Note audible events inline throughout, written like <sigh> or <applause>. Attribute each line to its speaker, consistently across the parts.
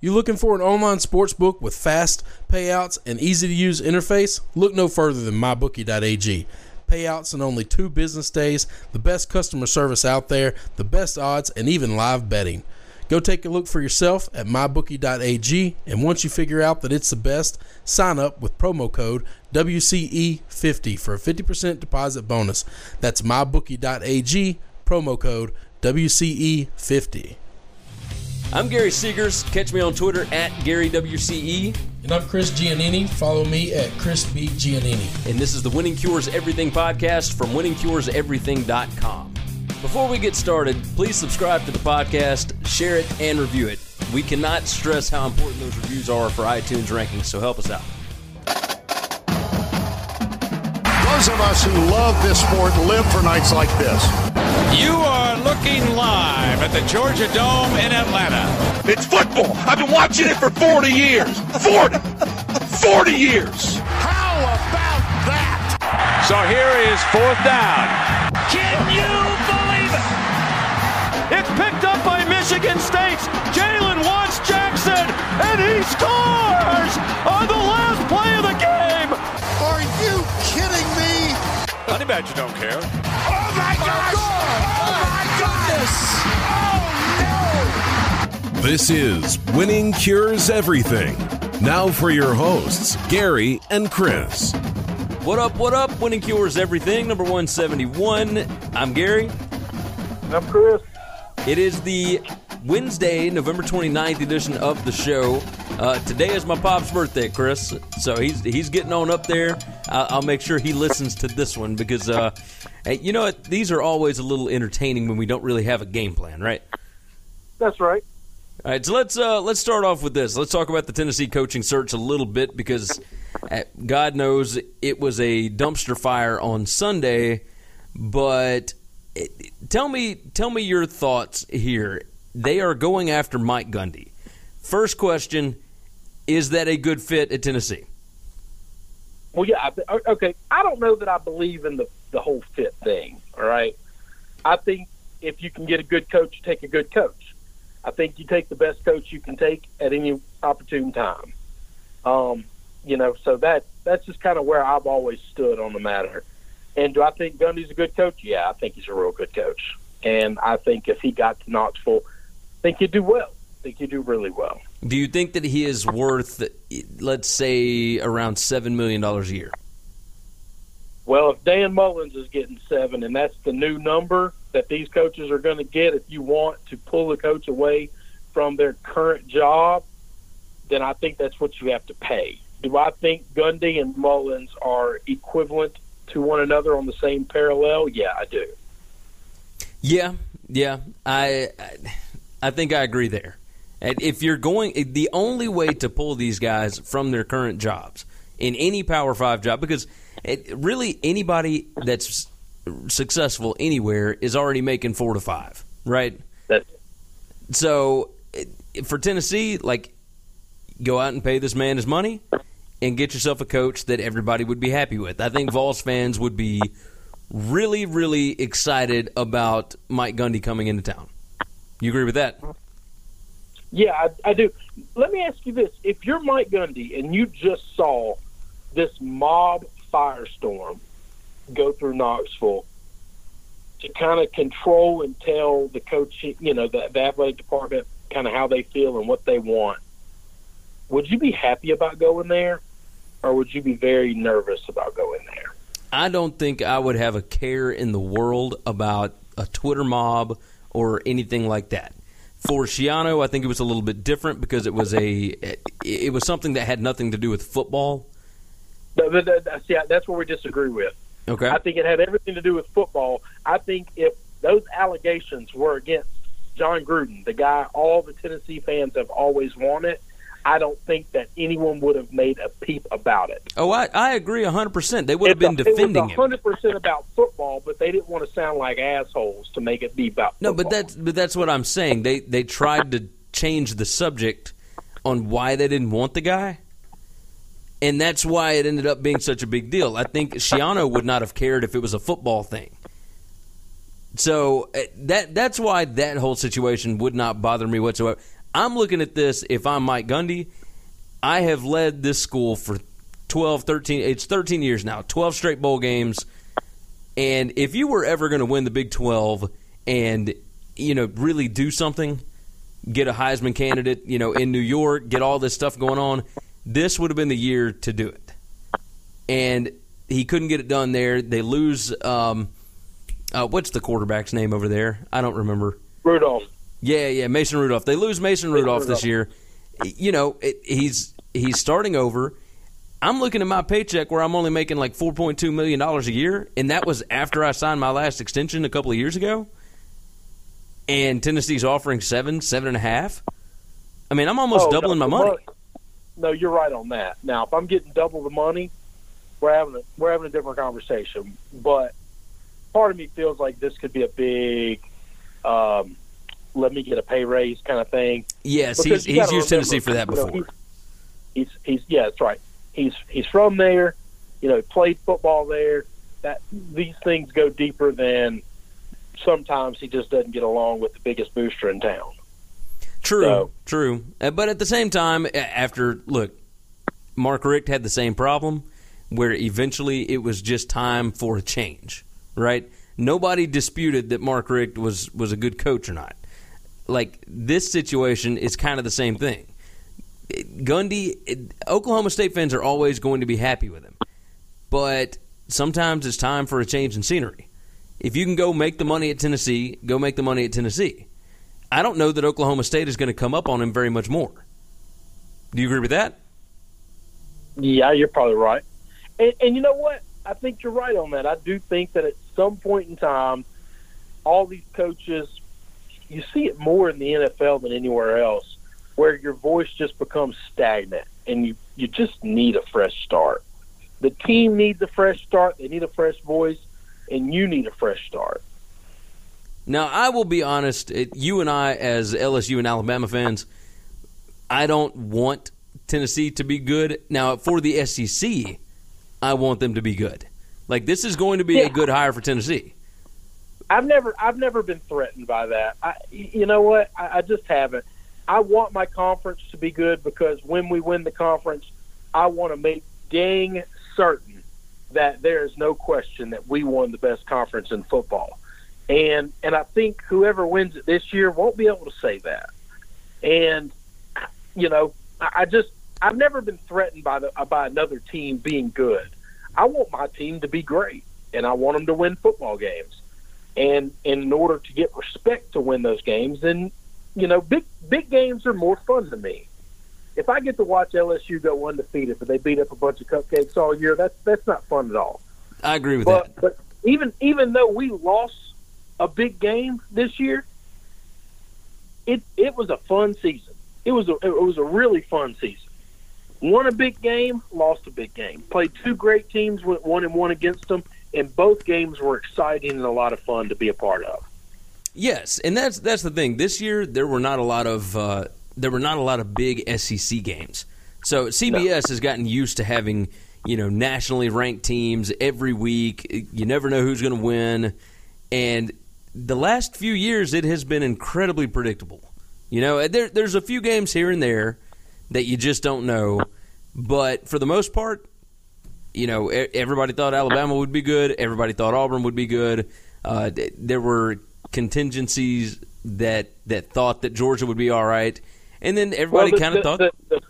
Speaker 1: You looking for an online sports book with fast payouts and easy to use interface? Look no further than mybookie.ag. Payouts in only two business days, the best customer service out there, the best odds, and even live betting. Go take a look for yourself at mybookie.ag, and once you figure out that it's the best, sign up with promo code WCE50 for a 50% deposit bonus. That's mybookie.ag, promo code WCE50.
Speaker 2: I'm Gary Seegers. Catch me on Twitter at GaryWCE.
Speaker 1: And I'm Chris Giannini. Follow me at Chris B. Giannini.
Speaker 2: And this is the Winning Cures Everything podcast from winningcureseverything.com. Before we get started, please subscribe to the podcast, share it, and review it. We cannot stress how important those reviews are for iTunes rankings, so help us out.
Speaker 3: Those of us who love this sport live for nights like this.
Speaker 4: You are looking live at the Georgia Dome in Atlanta.
Speaker 3: It's football. I've been watching it for 40 years. 40. 40 years. How about that?
Speaker 4: So here is fourth down.
Speaker 5: Can you believe it?
Speaker 6: It's picked up by Michigan State's Jalen Watts Jackson, and he scores on the last
Speaker 4: Honey Badger don't care.
Speaker 3: Oh my gosh! Oh my goodness! Oh no!
Speaker 7: This is Winning Cures Everything. Now for your hosts, Gary and Chris.
Speaker 2: What up, what up? Winning Cures Everything, number 171. I'm Gary.
Speaker 8: I'm Chris.
Speaker 2: It is the Wednesday, November 29th edition of the show. Uh, today is my pop's birthday, Chris. So he's he's getting on up there. I'll, I'll make sure he listens to this one because, uh, hey, you know what? These are always a little entertaining when we don't really have a game plan, right?
Speaker 8: That's right.
Speaker 2: All right, so let's uh, let's start off with this. Let's talk about the Tennessee coaching search a little bit because uh, God knows it was a dumpster fire on Sunday. But it, tell me, tell me your thoughts here. They are going after Mike Gundy. First question: Is that a good fit at Tennessee?
Speaker 8: Well, yeah. Okay. I don't know that I believe in the the whole fit thing. All right. I think if you can get a good coach, take a good coach. I think you take the best coach you can take at any opportune time. Um, you know, so that that's just kind of where I've always stood on the matter. And do I think Gundy's a good coach? Yeah, I think he's a real good coach. And I think if he got to Knoxville, I think he'd do well. I think he'd do really well.
Speaker 2: Do you think that he is worth, let's say, around seven million dollars a year?
Speaker 8: Well, if Dan Mullins is getting seven, and that's the new number that these coaches are going to get, if you want to pull a coach away from their current job, then I think that's what you have to pay. Do I think Gundy and Mullins are equivalent to one another on the same parallel? Yeah, I do.
Speaker 2: Yeah, yeah, I, I, I think I agree there. And if you're going, the only way to pull these guys from their current jobs in any Power Five job, because it, really anybody that's successful anywhere is already making four to five, right?
Speaker 8: That
Speaker 2: So for Tennessee, like, go out and pay this man his money and get yourself a coach that everybody would be happy with. I think Vols fans would be really, really excited about Mike Gundy coming into town. You agree with that?
Speaker 8: Yeah, I, I do. Let me ask you this: If you're Mike Gundy and you just saw this mob firestorm go through Knoxville to kind of control and tell the coaching, you know, the, the athletic department kind of how they feel and what they want, would you be happy about going there, or would you be very nervous about going there?
Speaker 2: I don't think I would have a care in the world about a Twitter mob or anything like that. For Schiano, I think it was a little bit different because it was a it, was something that had nothing to do with football.
Speaker 8: But- but- but- See, that's where we disagree with.
Speaker 2: Okay.
Speaker 8: I think it had everything to do with football. I think if those allegations were against Jon Gruden, the guy all the Tennessee fans have always wanted, I don't think that anyone would have made a peep about it.
Speaker 2: Oh, I, I agree 100%. They would have been defending
Speaker 8: it was
Speaker 2: him.
Speaker 8: hundred percent about football, but they didn't want to sound like assholes to make it be about.
Speaker 2: No, but that's but that's what I'm saying. They they tried to change the subject on why they didn't want the guy. And that's why it ended up being such a big deal. I think Schiano would not have cared if it was a football thing. So uh, that that's why that whole situation would not bother me whatsoever. I'm looking at this. If I'm Mike Gundy, I have led this school for 12, 13. It's 13 years now. 12 straight bowl games. And if you were ever going to win the Big 12 and you know really do something, get a Heisman candidate, you know, in New York, get all this stuff going on, this would have been the year to do it. And he couldn't get it done there. They lose. Um, uh, what's the quarterback's name over there? I don't remember.
Speaker 8: Rudolph.
Speaker 2: Yeah, yeah, Mason Rudolph. They lose Mason Rudolph this year. You know, it, he's he's starting over. I'm looking at my paycheck where I'm only making like 4.2 million dollars a year, and that was after I signed my last extension a couple of years ago. And Tennessee's offering seven, seven and a half. I mean, I'm almost
Speaker 8: Oh,
Speaker 2: doubling
Speaker 8: no,
Speaker 2: my money.
Speaker 8: No, you're right on that. Now, if I'm getting double the money, we're having a, we're having a different conversation. But part of me feels like this could be a big, um, let me get a pay raise kind of thing.
Speaker 2: Yes,
Speaker 8: Because
Speaker 2: he's
Speaker 8: you
Speaker 2: used Tennessee for that
Speaker 8: you know,
Speaker 2: before.
Speaker 8: he's, he's he's yeah, that's right. He's he's from there. You know, he played football there. That these things go deeper than sometimes he just doesn't get along with the biggest booster in town.
Speaker 2: True,
Speaker 8: So-
Speaker 2: true. Uh, But at the same time, after look, Mark Richt had the same problem, where eventually it was just time for a change. Right? Nobody disputed that Mark Richt was was a good coach or not. Like this situation is kind of the same thing. Gundy, Oklahoma State fans are always going to be happy with him, but sometimes it's time for a change in scenery. If you can go make the money at Tennessee, go make the money at Tennessee. I don't know that Oklahoma State is going to come up on him very much more. Do you agree with that?
Speaker 8: Yeah, you're probably right. And, and you know what? I think you're right on that. I do think that at some point in time, all these coaches, you see it more in the NFL than anywhere else, where your voice just becomes stagnant and you, you just need a fresh start. The team needs a fresh start, they need a fresh voice, and you need a fresh start.
Speaker 2: Now, I will be honest. It, you and I, as LSU and Alabama fans, I don't want Tennessee to be good. Now, for the SEC, I want them to be good. Like this is going to be a good hire for Tennessee.
Speaker 8: I've never I've never been threatened by that. I, you know what? I, I just haven't. I want my conference to be good because when we win the conference, I want to make dang certain that there is no question that we won the best conference in football. And and I think whoever wins it this year won't be able to say that. And you know, I, I just I've never been threatened by the by another team being good. I want my team to be great, and I want them to win football games. And in order to get respect to win those games, then you know, big big games are more fun to me. If I get to watch LSU go undefeated, but they beat up a bunch of cupcakes all year, that's that's not fun at all.
Speaker 2: I agree with
Speaker 8: But
Speaker 2: that.
Speaker 8: but even even though we lost a big game this year, it it was a fun season. It was a it was a really fun season. Won a big game, lost a big game. Played two great teams, went one and one against them, and both games were exciting and a lot of fun to be a part of.
Speaker 2: Yes, and that's that's the thing. This year there were not a lot of uh, there were not a lot of big SEC games. So CBS has gotten used to having you know nationally ranked teams every week. You never know who's going to win, and the last few years it has been incredibly predictable. You know, there, there's a few games here and there that you just don't know, but for the most part, you know, everybody thought Alabama would be good. Everybody thought Auburn would be good. Uh, there were contingencies that that thought that Georgia would be all right, and then everybody
Speaker 8: Well,
Speaker 2: kind of thought,
Speaker 8: the, the,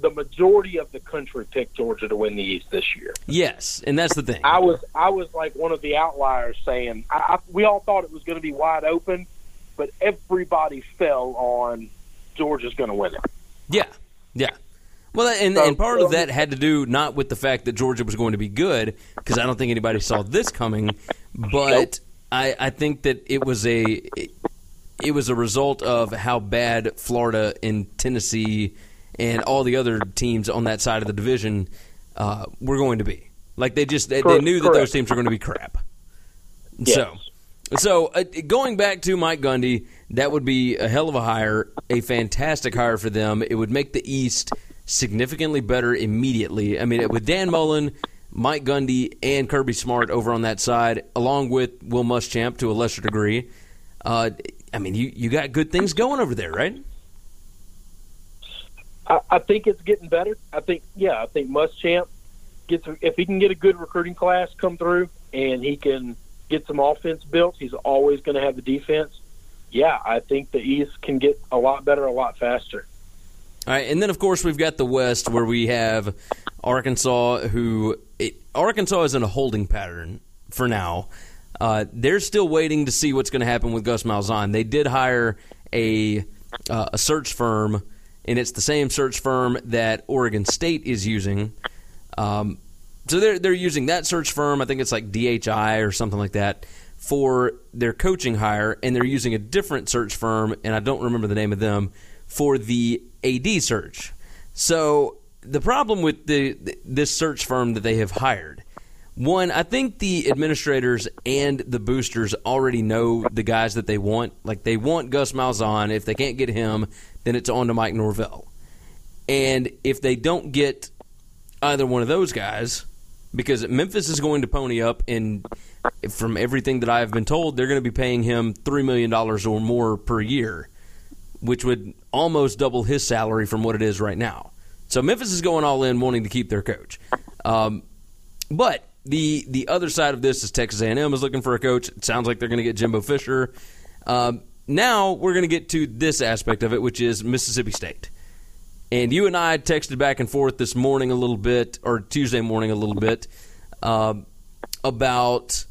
Speaker 8: the majority of the country picked Georgia to win the East this year.
Speaker 2: yes, and that's the thing.
Speaker 8: I was I was like one of the outliers saying I, I, we all thought it was going to be wide open, but everybody fell on Georgia's going to win it.
Speaker 2: Yeah, yeah. Well, and,
Speaker 8: So-
Speaker 2: and part of that had to do not with the fact that Georgia was going to be good, because I don't think anybody saw this coming, but I, I think that it was a it, it was a result of how bad Florida and Tennessee and all the other teams on that side of the division uh, were going to be. Like they just they, they knew that those teams were going to be crap.
Speaker 8: Yes.
Speaker 2: So, so uh, going back to Mike Gundy, that would be a hell of a hire, a fantastic hire for them. It would make the East significantly better immediately. I mean, with Dan Mullen, Mike Gundy, and Kirby Smart over on that side, along with Will Muschamp to a lesser degree. Uh, I mean, you you got good things going over there, right?
Speaker 8: I, I think it's getting better. I think, yeah, I think Muschamp gets if he can get a good recruiting class come through and he can get some offense built, he's always going to have the defense. Yeah, I think the East can get a lot better, a lot faster.
Speaker 2: All right, and then of course we've got the West where we have Arkansas, who it, Arkansas is in a holding pattern for now. Uh, they're still waiting to see what's going to happen with Gus Malzahn. They did hire a uh, a search firm, and it's the same search firm that Oregon State is using. Um, so they're they're using that search firm. I think it's like DHI or something like that for their coaching hire, and they're using a different search firm, and I don't remember the name of them for the AD search. So the problem with the this search firm that they have hired, one, I think the administrators and the boosters already know the guys that they want. Like they want Gus Malzahn. If they can't get him, then it's on to Mike Norvell. And if they don't get either one of those guys, because Memphis is going to pony up, and from everything that I have been told, they're going to be paying him three million dollars or more per year, which would almost double his salary from what it is right now. So Memphis is going all in, wanting to keep their coach. Um, but the the other side of this is Texas A&M is looking for a coach. It sounds like they're going to get Jimbo Fisher. Um, now we're going to get to this aspect of it, which is Mississippi State. And you and I texted back and forth this morning a little bit, or Tuesday morning a little bit, uh, about.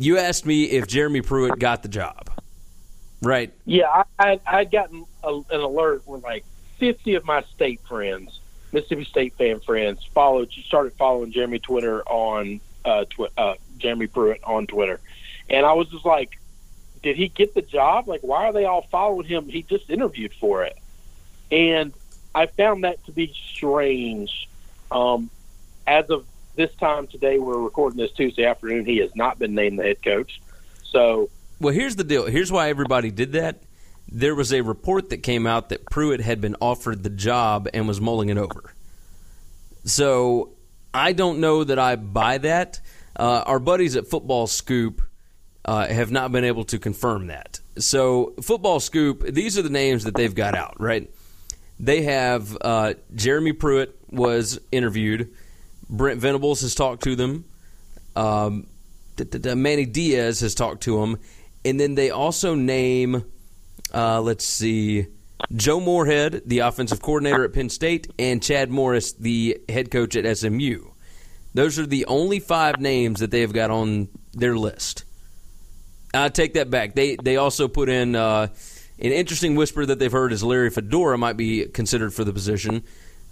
Speaker 2: You asked me if Jeremy Pruitt got the job, right?
Speaker 8: Yeah, I I would gotten a, an alert with like fifty of my state friends, Mississippi State fan friends, followed started following Jeremy Twitter on uh, twi- uh, Jeremy Pruitt on Twitter, and I was just like, did he get the job? Like, why are they all following him? He just interviewed for it, and I found that to be strange. Um, as of this time today, we're recording this Tuesday afternoon. He has not been named the head coach. So,
Speaker 2: well, here's the deal. Here's why everybody did that. There was a report that came out that Pruitt had been offered the job and was mulling it over. So, I don't know that I buy that. Uh, our buddies at Football Scoop uh, have not been able to confirm that. So, Football Scoop, these are the names that they've got out, right? They have uh, Jeremy Pruitt was interviewed. Brent Venables has talked to them. Um, Manny Diaz has talked to them, and then they also name, uh, let's see, Joe Moorhead, the offensive coordinator at Penn State, and Chad Morris, the head coach at SMU. Those are the only five names that they have got on their list. I take that back. They they also put in uh, an interesting whisper that they've heard is Larry Fedora might be considered for the position.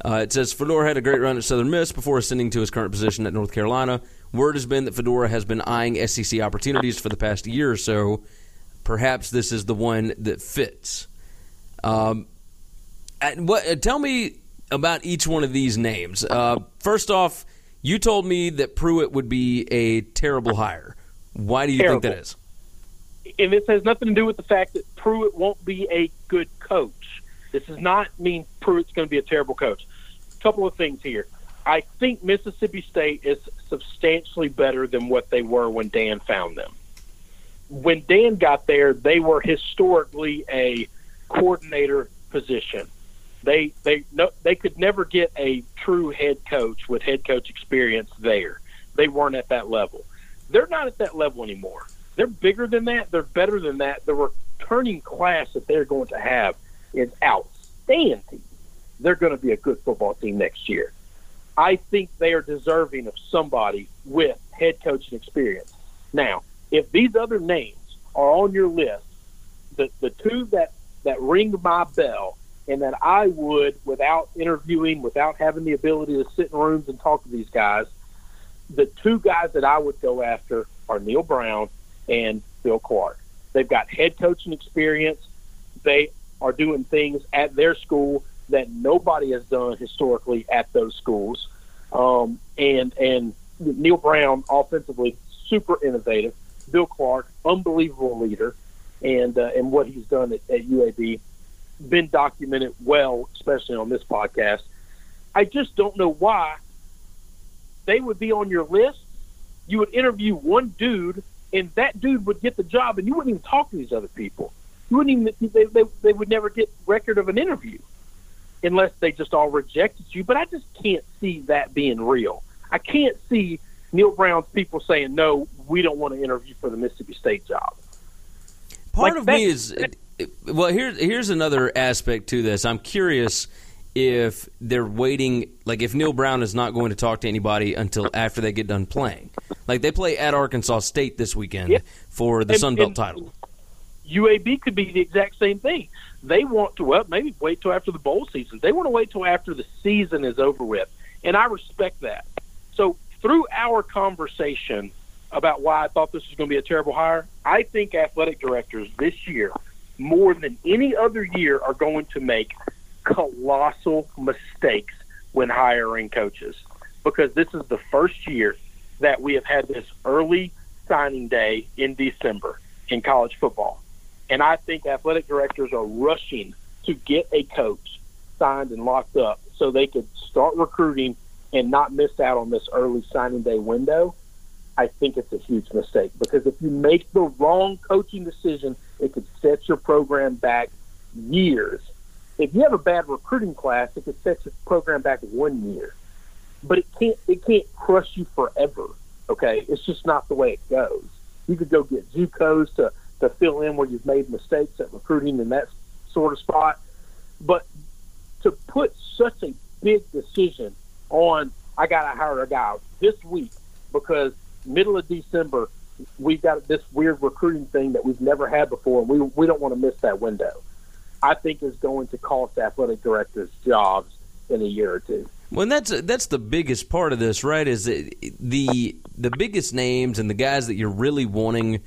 Speaker 2: Uh, it says Fedora had a great run at Southern Miss before ascending to his current position at North Carolina. Word has been that Fedora has been eyeing SEC opportunities for the past year or so. Perhaps this is the one that fits. Um, what? Uh, tell me about each one of these names. Uh, first off, you told me that Pruitt would be a terrible hire. Why do you
Speaker 8: terrible.
Speaker 2: think that is?
Speaker 8: and this has nothing to do with the fact that Pruitt won't be a good coach. This does not mean Pruitt's going to be a terrible coach. A couple of things here. I think Mississippi State is substantially better than what they were when Dan found them. When Dan got there, they were historically a coordinator position. They they no, they could never get a true head coach with head coach experience there. They weren't at that level. They're not at that level anymore. They're bigger than that. They're better than that. The returning class that they're going to have is outstanding. They're going to be a good football team next year. I think they are deserving of somebody with head coaching experience. Now, if these other names are on your list, the the two that that ring my bell and that I would, without interviewing, without having the ability to sit in rooms and talk to these guys, the two guys that I would go after are Neal Brown and Bill Clark. They've got head coaching experience. They are doing things at their school that nobody has done historically at those schools. Um, and and Neal Brown offensively super innovative. Bill Clark, unbelievable leader, and uh, and what he's done at, at UAB been documented well, especially on this podcast. I just don't know why they would be on your list. You would interview one dude and that dude would get the job, and you wouldn't even talk to these other people. You wouldn't even they, they, they would never get record of an interview. Unless they just all rejected you. But I just can't see that being real. I can't see Neal Brown's people saying, no, we don't want to interview for the Mississippi State job.
Speaker 2: Part
Speaker 8: Like
Speaker 2: of me is well. Here's here's another aspect to this. I'm curious if they're waiting. Like if Neal Brown is not going to talk to anybody until after they get done playing. Like they play at Arkansas State this weekend
Speaker 8: Yeah.
Speaker 2: for the
Speaker 8: And-
Speaker 2: Sun Belt
Speaker 8: and-
Speaker 2: title.
Speaker 8: UAB could be the exact same thing. They want to well, maybe wait till after the bowl season. They want to wait till after the season is over with, and I respect that. So through our conversation about why I thought this was going to be a terrible hire, I think athletic directors this year, more than any other year, are going to make colossal mistakes when hiring coaches because this is the first year that we have had this early signing day in December in college football. And I think athletic directors are rushing to get a coach signed and locked up so they could start recruiting and not miss out on this early signing day window. I think it's a huge mistake because if you make the wrong coaching decision, it could set your program back years. If you have a bad recruiting class, it could set your program back one year. But it can't it can't crush you forever. Okay, it's just not the way it goes. You could go get JUCOs to to fill in where you've made mistakes at recruiting in that sort of spot, but to put such a big decision on I got to hire a guy this week because middle of December we've got this weird recruiting thing that we've never had before, and we we don't want to miss that window. I think is going to cost athletic directors jobs in a year or two.
Speaker 2: Well, that's that's the biggest part of this, right? Is the the biggest names and the guys that you're really wanting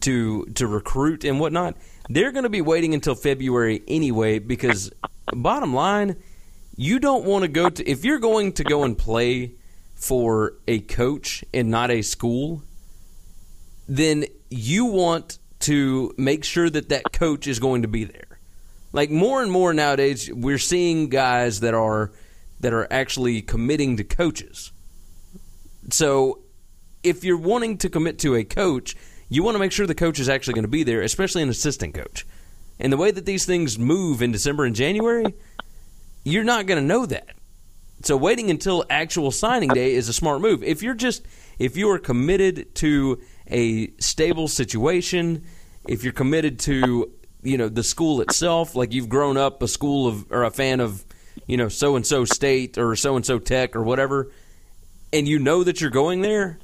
Speaker 2: to to recruit and whatnot, they're going to be waiting until February anyway. Because bottom line, you don't want to go to if you're going to go and play for a coach and not a school, then you want to make sure that that coach is going to be there. Like more and more nowadays, we're seeing guys that are that are actually committing to coaches. So, if you're wanting to commit to a coach, you want to make sure the coach is actually going to be there, especially an assistant coach. And the way that these things move in December and January, you're not going to know that. So waiting until actual signing day is a smart move. If you're just if you are committed to a stable situation, if you're committed to you know the school itself, like you've grown up a school of or a fan of you know so and so state or so and so tech or whatever, and you know that you're going there,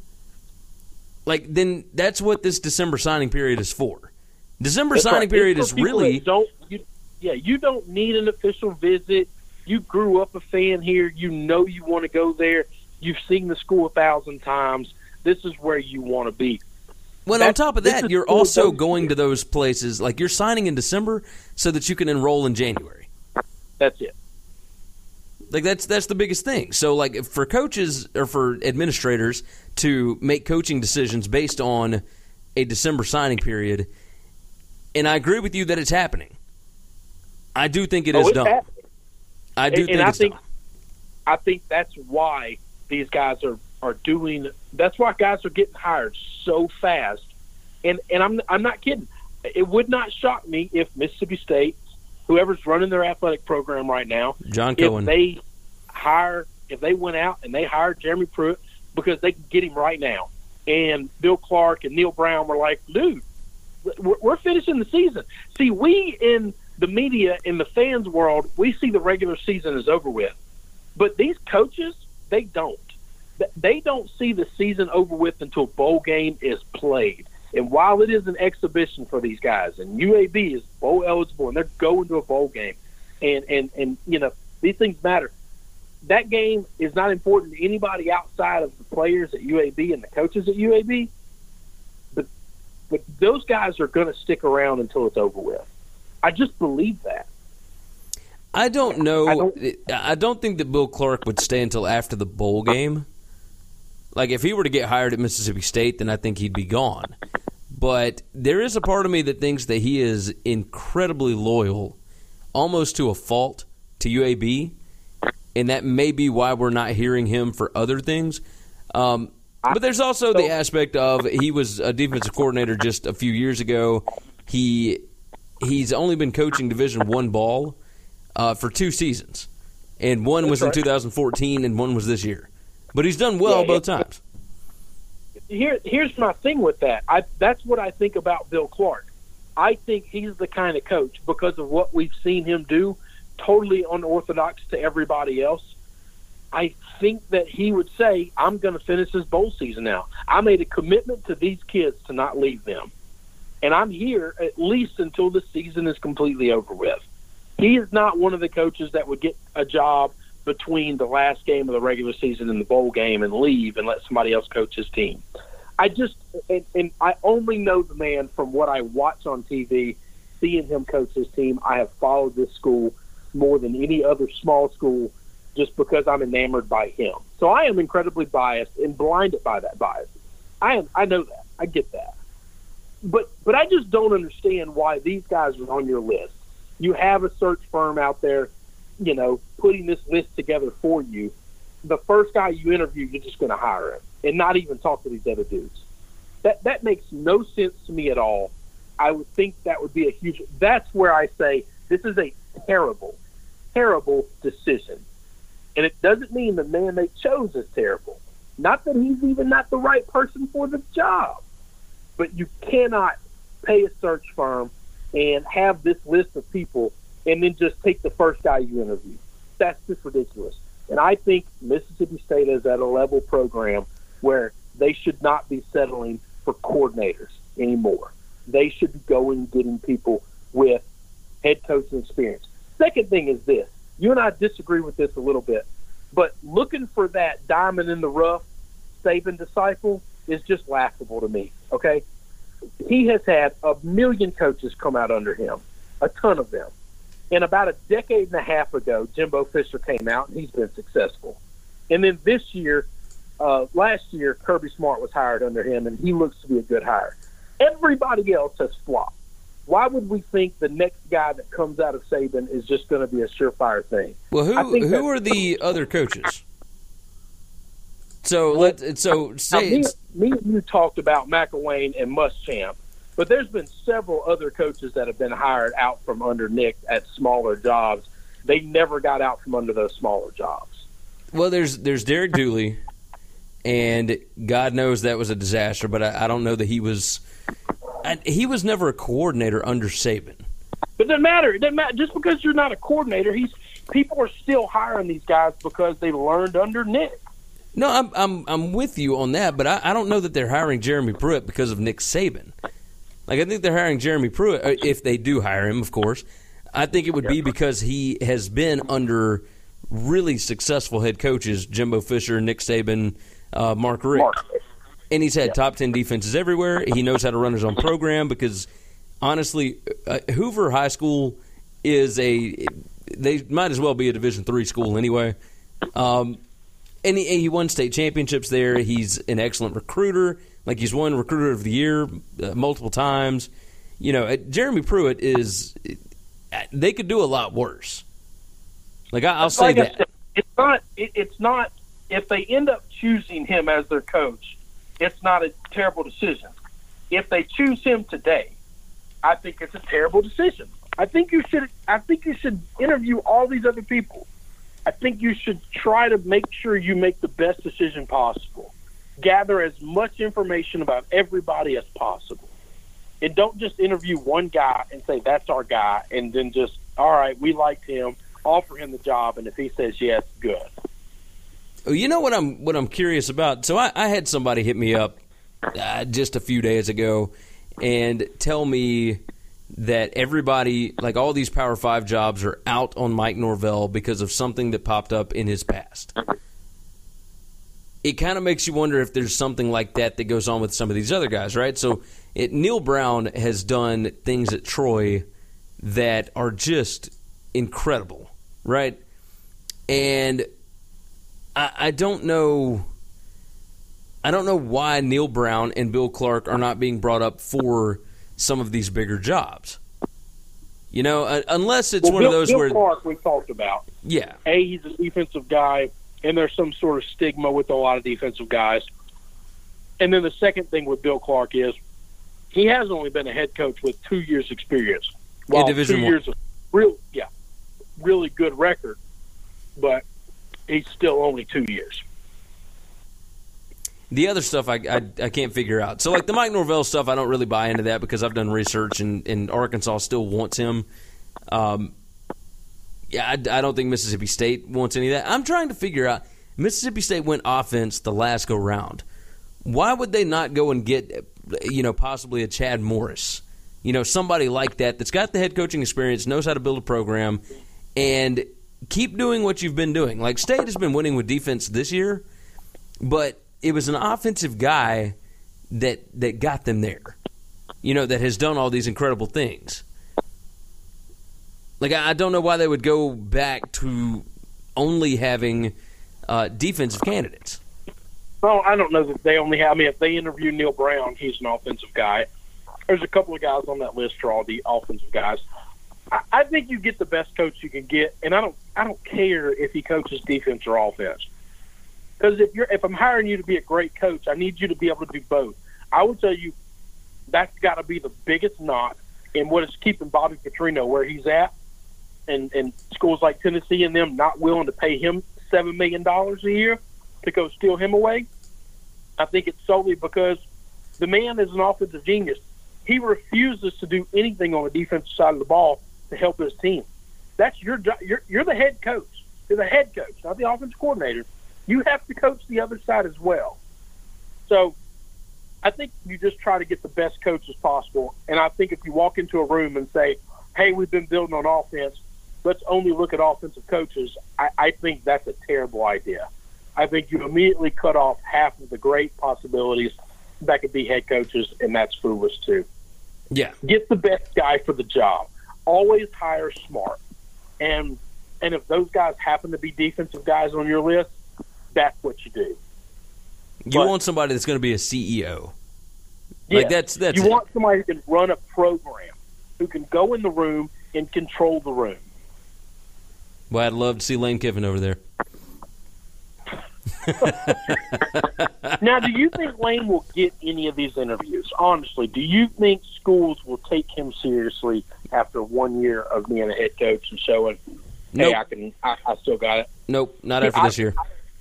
Speaker 2: like then that's what this December signing period is for. December
Speaker 8: That's
Speaker 2: signing
Speaker 8: right.
Speaker 2: period is really
Speaker 8: don't. You, yeah, you don't need an official visit. You grew up a fan here. You know you want to go there. You've seen the school a thousand times. This is where you want to be.
Speaker 2: Well, on top of that, you're also going to those places. Like you're signing in December so that you can enroll in January.
Speaker 8: That's it.
Speaker 2: Like that's that's the biggest thing. So like for coaches or for administrators to make coaching decisions based on a December signing period, and I agree with you that it's happening. I do think it
Speaker 8: Oh,
Speaker 2: is dumb.
Speaker 8: happening.
Speaker 2: I do
Speaker 8: and,
Speaker 2: think
Speaker 8: and I think. I think that's why these guys are are doing. That's why guys are getting hired so fast. And and I'm I'm not kidding. It would not shock me if Mississippi State, whoever's running their athletic program right now,
Speaker 2: John Cohen, if
Speaker 8: they hire if they went out and they hired Jeremy Pruitt because they can get him right now, and Bill Clark and Neal Brown were like, dude, we're, we're finishing the season. See, we in the media in the fans world, we see the regular season is over with, but these coaches they don't. They don't see the season over with until bowl game is played. And while it is an exhibition for these guys, and UAB is bowl eligible, and they're going to a bowl game, and and and you know these things matter. That game is not important to anybody outside of the players at UAB and the coaches at UAB. But but those guys are going to stick around until it's over with. I just believe that.
Speaker 2: I don't know.
Speaker 8: I
Speaker 2: I
Speaker 8: don't-
Speaker 2: don't, think that Bill Clark would stay until after the bowl game. Like if he were to get hired at Mississippi State, then I think he'd be gone. But there is a part of me that thinks that he is incredibly loyal, almost to a fault, to UAB, and that may be why we're not hearing him for other things. Um, but there's also the aspect of he was a defensive coordinator just a few years ago. He he's only been coaching Division One ball uh, for two seasons, and one was
Speaker 8: That's
Speaker 2: in 2014, and one was this year. But he's done well
Speaker 8: Yeah,
Speaker 2: both times.
Speaker 8: Here here's my thing with that. I that's what I think about Bill Clark. I think he's the kind of coach because of what we've seen him do, totally unorthodox to everybody else. I think that he would say, "I'm going to finish this bowl season now. I made a commitment to these kids to not leave them, and I'm here at least until the season is completely over with." He is not one of the coaches that would get a job between the last game of the regular season and the bowl game and leave and let somebody else coach his team. I just and, and I only know the man from what I watch on TV, seeing him coach his team. I have followed this school more than any other small school just because I'm enamored by him. So I am incredibly biased and blinded by that bias. I am I know that. I get that. But but I just don't understand why these guys are on your list. You have a search firm out there, you know, putting this list together for you. The first guy you interview, you're just going to hire him and not even talk to these other dudes. That that makes no sense to me at all. I would think that would be a huge. That's where I say this is a terrible, terrible decision, and it doesn't mean the man they chose is terrible. Not that he's even not the right person for the job, but you cannot pay a search firm and have this list of people and then just take the first guy you interview. That's just ridiculous. And I think Mississippi State is at a level program where they should not be settling for coordinators anymore. They should be going and getting people with head coaching experience. Second thing is this. You and I disagree with this a little bit, but looking for that diamond in the rough Saban disciple is just laughable to me. Okay? He has had a million coaches come out under him, a ton of them. And about a decade and a half ago, Jimbo Fisher came out and he's been successful. And then this year, uh, last year, Kirby Smart was hired under him, and he looks to be a good hire. Everybody else has flopped. Why would we think the next guy that comes out of Saban is just going to be a surefire thing?
Speaker 2: Well, who who are the other coaches? So let so say
Speaker 8: me, me and you talked about McElwain and Muschamp, but there's been several other coaches that have been hired out from under Nick at smaller jobs. They never got out from under those smaller jobs.
Speaker 2: well, there's there's Derek Dooley, and God knows that was a disaster. But I, I don't know that he was. I, he was never a coordinator under Saban.
Speaker 8: But it doesn't matter. It doesn't matter. Just because you're not a coordinator, he's people are still hiring these guys because they learned under Nick.
Speaker 2: No, I'm I'm I'm with you on that, but I, I don't know that they're hiring Jeremy Pruitt because of Nick Saban. Like I think they're hiring Jeremy Pruitt uh, if they do hire him, of course. I think it would be because he has been under really successful head coaches: Jimbo Fisher, Nick Saban, uh, Mark Richt,
Speaker 8: Mark.
Speaker 2: and he's had top ten defenses everywhere. He knows how to run his own program because honestly, uh, Hoover High School is a they might as well be a Division three school anyway. Um, and he, he won state championships there. He's an excellent recruiter. Like he's won recruiter of the year uh, multiple times. You know, uh, Jeremy Pruitt is. uh, They could do a lot worse. Like I, I'll say
Speaker 8: Like
Speaker 2: that.
Speaker 8: said, it's not. It, it's not. If they end up choosing him as their coach, it's not a terrible decision. If they choose him today, I think it's a terrible decision. I think you should. I think you should interview all these other people. I think you should try to make sure you make the best decision possible. Gather as much information about everybody as possible. And don't just interview one guy and say that's our guy and then just all right, we liked him, offer him the job and if he says yes, good.
Speaker 2: Oh, You know what I'm what I'm curious about. So I, I had somebody hit me up uh, just a few days ago and tell me that everybody, like all these Power Five jobs, are out on Mike Norvell because of something that popped up in his past. It kind of makes you wonder if there's something like that that goes on with some of these other guys, right? So it, Neal Brown has done things at Troy that are just incredible, right? And I, I don't know. I don't know why Neal Brown and Bill Clark are not being brought up for some of these bigger jobs. You know, unless it's
Speaker 8: Well,
Speaker 2: one
Speaker 8: Bill,
Speaker 2: of those
Speaker 8: Bill
Speaker 2: where,
Speaker 8: Clark we talked about.
Speaker 2: yeah,
Speaker 8: A, he's a defensive guy, and there's some sort of stigma with a lot of defensive guys. And then the second thing with Bill Clark is he has only been a head coach with two years experience.
Speaker 2: Division
Speaker 8: two
Speaker 2: One.
Speaker 8: years of real yeah. really good record, but he's still only two years.
Speaker 2: The other stuff I, I, I can't figure out. So like the Mike Norvell stuff, I don't really buy into that because I've done research and, and Arkansas still wants him. Um, yeah, I, I don't think Mississippi State wants any of that. I'm trying to figure out. Mississippi State went offense the last go round. Why would they not go and get, you know, possibly a Chad Morris? You know, somebody like that that's got the head coaching experience, knows how to build a program, and keep doing what you've been doing. Like State has been winning with defense this year, but it was an offensive guy that that got them there. You know, that has done all these incredible things. Like I don't know why they would go back to only having uh, defensive candidates.
Speaker 8: Well, I don't know that they only have. I mean, if they interview Neal Brown, he's an offensive guy. There's a couple of guys on that list are all the offensive guys. I, I think you get the best coach you can get, and I don't. I don't care if he coaches defense or offense. Because if you're if I'm hiring you to be a great coach, I need you to be able to do both. I would tell you that's got to be the biggest knot in what is keeping Bobby Petrino where he's at, and and schools like Tennessee and them not willing to pay him seven million dollars a year to go steal him away. I think it's solely because the man is an offensive genius. He refuses to do anything on the defensive side of the ball to help his team. That's your. You're, you're the head coach. You're the head coach, not the offensive coordinator. You have to coach the other side as well. So I think you just try to get the best coaches possible. And I think if you walk into a room and say, hey, we've been building on offense, let's only look at offensive coaches, I, I think that's a terrible idea. I think you immediately cut off half of the great possibilities that could be head coaches, and that's foolish too.
Speaker 2: Yeah.
Speaker 8: Get the best guy for the job. Always hire smart. And and if those guys happen to be defensive guys on your list, that's what you do.
Speaker 2: You
Speaker 8: But-
Speaker 2: want somebody that's going to be a CEO. Like
Speaker 8: Yeah.
Speaker 2: that's that's
Speaker 8: you
Speaker 2: it.
Speaker 8: want somebody who can run a program, who can go in the room and control the room.
Speaker 2: Well, I'd love to see Lane Kiffin over there. <laughs>
Speaker 8: now, do you think Lane will get any of these interviews? Honestly, do you think schools will take him seriously after one year of being a head coach and showing, hey, I can, I, I still got it?
Speaker 2: Nope, not after
Speaker 8: I-
Speaker 2: this year.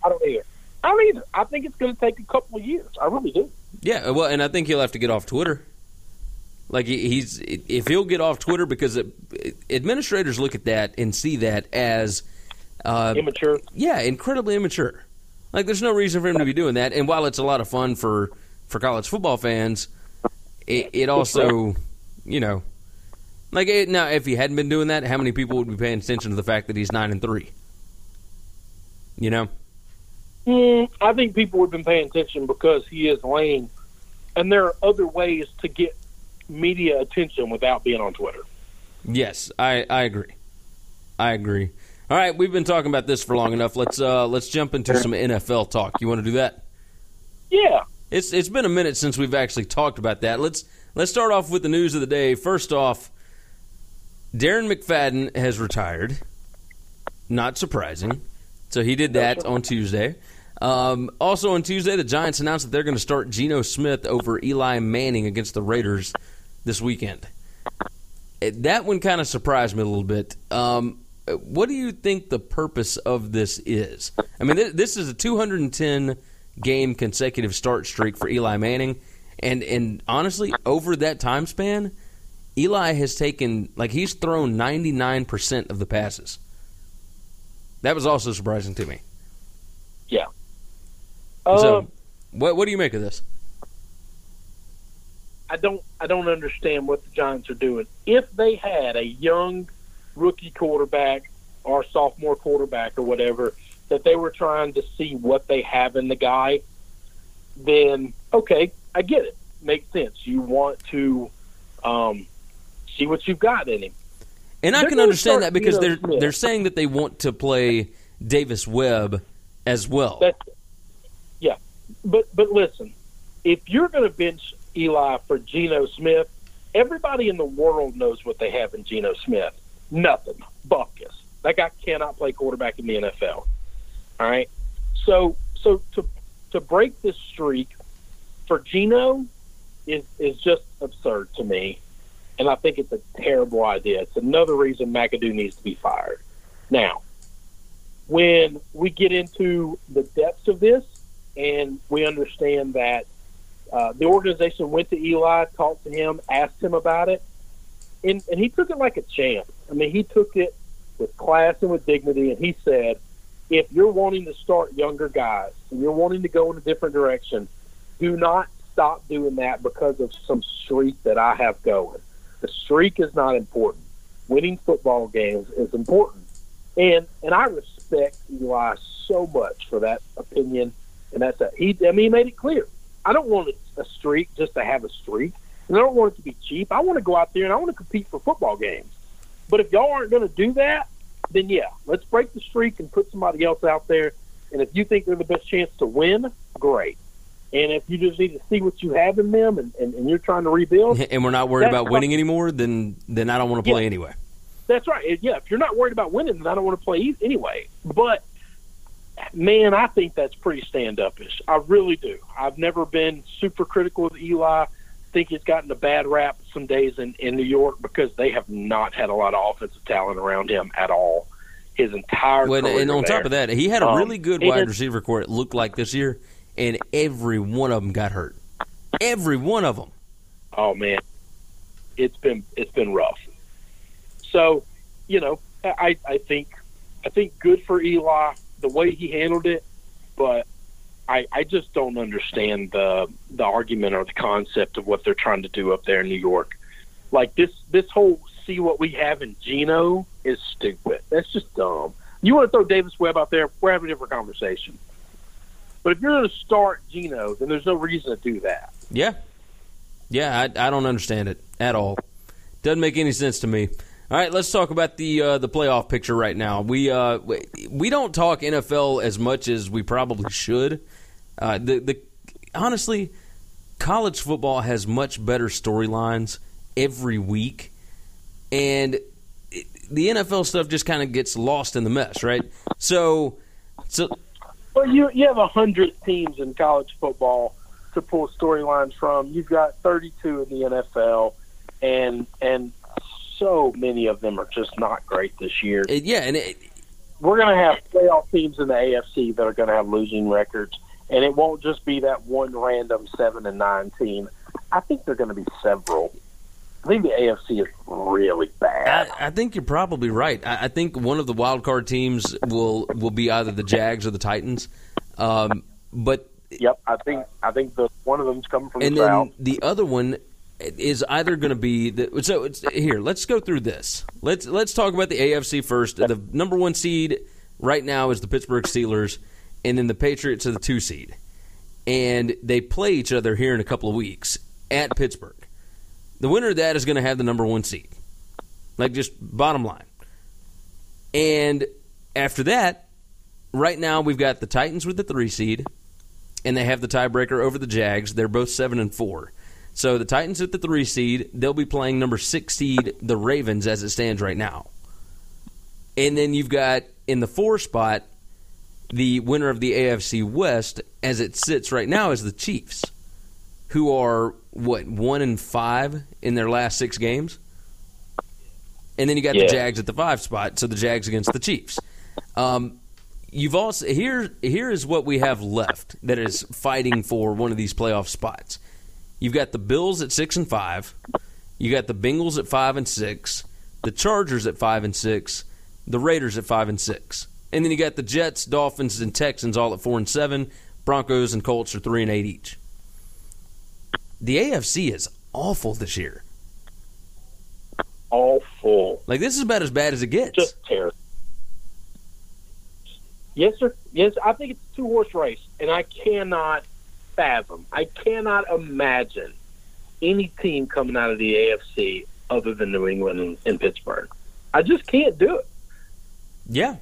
Speaker 8: I don't either. I don't either. I think it's going to take a couple of years. I really do.
Speaker 2: Yeah, well, and I think he'll have to get off Twitter. Like he's if he'll get off Twitter because it, administrators look at that and see that as uh,
Speaker 8: Immature.
Speaker 2: yeah, incredibly immature. Like there's no reason for him to be doing that. And while it's a lot of fun for for college football fans, it, it also, you know, like it, now if he hadn't been doing that, how many people would be paying attention to the fact that he's nine and three? You know,
Speaker 8: Mm, I think people would have been paying attention because he is lame, and there are other ways to get media attention without being on Twitter.
Speaker 2: Yes, I, I agree. I agree. All right, we've been talking about this for long enough. Let's uh, let's jump into some NFL talk. You want to do that?
Speaker 8: Yeah,
Speaker 2: It's it's been a minute since we've actually talked about that. Let's let's start off with the news of the day. First off, Darren McFadden has retired. Not surprising. So he did that on Tuesday. Um, also on Tuesday, the Giants announced that they're going to start Geno Smith over Eli Manning against the Raiders this weekend. That one kind of surprised me a little bit. Um, what do you think the purpose of this is? I mean, th- this is a 210 game consecutive start streak for Eli Manning, and and honestly, over that time span, Eli has taken like he's thrown 99 percent of the passes. That was also surprising to me.
Speaker 8: yeah.
Speaker 2: So,
Speaker 8: Um,
Speaker 2: what what do you make of this?
Speaker 8: I don't I don't understand what the Giants are doing. If they had a young rookie quarterback or sophomore quarterback or whatever that they were trying to see what they have in the guy, then okay, I get it. Makes sense. You want to um, see what you've got in him.
Speaker 2: And I
Speaker 8: They're
Speaker 2: can understand that because they're
Speaker 8: Smith.
Speaker 2: they're saying that they want to play Davis Webb as well.
Speaker 8: That's yeah. But but listen, if you're going to bench Eli for Geno Smith, everybody in the world knows what they have in Geno Smith. Nothing. Buckus. That guy cannot play quarterback in the NFL. All right. So so to to break this streak for Geno is is just absurd to me. And I think it's a terrible idea. It's another reason McAdoo needs to be fired. Now, when we get into the depths of this and we understand that uh, the organization went to Eli, talked to him, asked him about it, and, and he took it like a champ. I mean, he took it with class and with dignity, and he said, if you're wanting to start younger guys and you're wanting to go in a different direction, do not stop doing that because of some streak that I have going. The streak is not important. Winning football games is important. And and I respect Eli so much for that opinion and that's that. He I mean he made it clear. I don't want a streak just to have a streak. And I don't want it to be cheap. I want to go out there and I want to compete for football games. But if y'all aren't going to do that, then yeah, let's break the streak and put somebody else out there. And if you think they're the best chance to win, great. And if you just need to see what you have in them and, and, and you're trying to rebuild, <laughs>
Speaker 2: and we're not worried about winning anymore, then then I don't want to play
Speaker 8: Yeah.
Speaker 2: anyway.
Speaker 8: that's right. Yeah, if you're not worried about winning, then I don't want to play anyway. But man, I think that's pretty stand upish. I really do. I've never been super critical of Eli. think he's gotten a bad rap some days in, in New York because they have not had a lot of offensive talent around him at all. His entire
Speaker 2: Well,
Speaker 8: career
Speaker 2: and on top of that, he had a
Speaker 8: Um,
Speaker 2: really good wide receiver corps. It looked like this year, and every one of them got hurt. Every one of them.
Speaker 8: oh man, it's been it's been rough. So, you know, I I think I think good for Eli the way he handled it, but I I just don't understand the the argument or the concept of what they're trying to do up there in New York. Like this this whole see what we have in Geno is stupid. That's just dumb. You want to throw Davis Webb out there? We're having a different conversation. But if you're going to start Geno, then there's no reason to do that.
Speaker 2: Yeah, yeah. I, I don't understand it at all. Doesn't make any sense to me. All right, let's talk about the uh, the playoff picture right now. We uh, we, don't talk NFL as much as we probably should. Uh, the the honestly, college football has much better storylines every week, and it, the NFL stuff just kind of gets lost in the mess, right? So, so
Speaker 8: Well, you you have hundred teams in college football to pull storylines from. You've got 32 in the NFL, and and so many of them are just not great this year.
Speaker 2: it, yeah, and it,
Speaker 8: We're going to have playoff teams in the AFC that are going to have losing records, and it won't just be that one random seven and nine team. I think they're going to be several. I think the AFC is really bad.
Speaker 2: I, I think you're probably right. I, I think one of the wild card teams will will be either the Jags or the Titans. Um, but
Speaker 8: yep, I think I think the one of them's coming from
Speaker 2: and
Speaker 8: the south.
Speaker 2: then the other one is either going to be the, so. Here, let's go through this. Let's let's talk about the AFC first. The number one seed right now is the Pittsburgh Steelers, and then the Patriots are the two seed, and they play each other here in a couple of weeks at Pittsburgh. The winner of that is going to have the number one seed. Like just bottom line. And after that, right now we've got the Titans with the three seed, and they have the tiebreaker over the Jags. They're both seven and four. So the Titans at the three seed, they'll be playing number six seed, the Ravens, as it stands right now. And then you've got in the four spot, the winner of the AFC West, as it sits right now, is the Chiefs, who are what one and five in their last six games. And then you got
Speaker 8: Yeah.
Speaker 2: the Jags at the five spot, so the Jags against the Chiefs. Um, you've also here here is what we have left that is fighting for one of these playoff spots. You've got the Bills at six and five, you got the Bengals at five and six, the Chargers at five and six, the Raiders at five and six, and then you got the Jets, Dolphins, and Texans all at four and seven. Broncos and Colts are three and eight each. The AFC is awful this year.
Speaker 8: Awful.
Speaker 2: Like this is about as bad as it gets.
Speaker 8: just terrible. Yes, sir. Yes, I think it's a two horse race, and I cannot fathom, I cannot imagine any team coming out of the AFC other than New England and, and Pittsburgh. I just can't do it.
Speaker 2: yeah,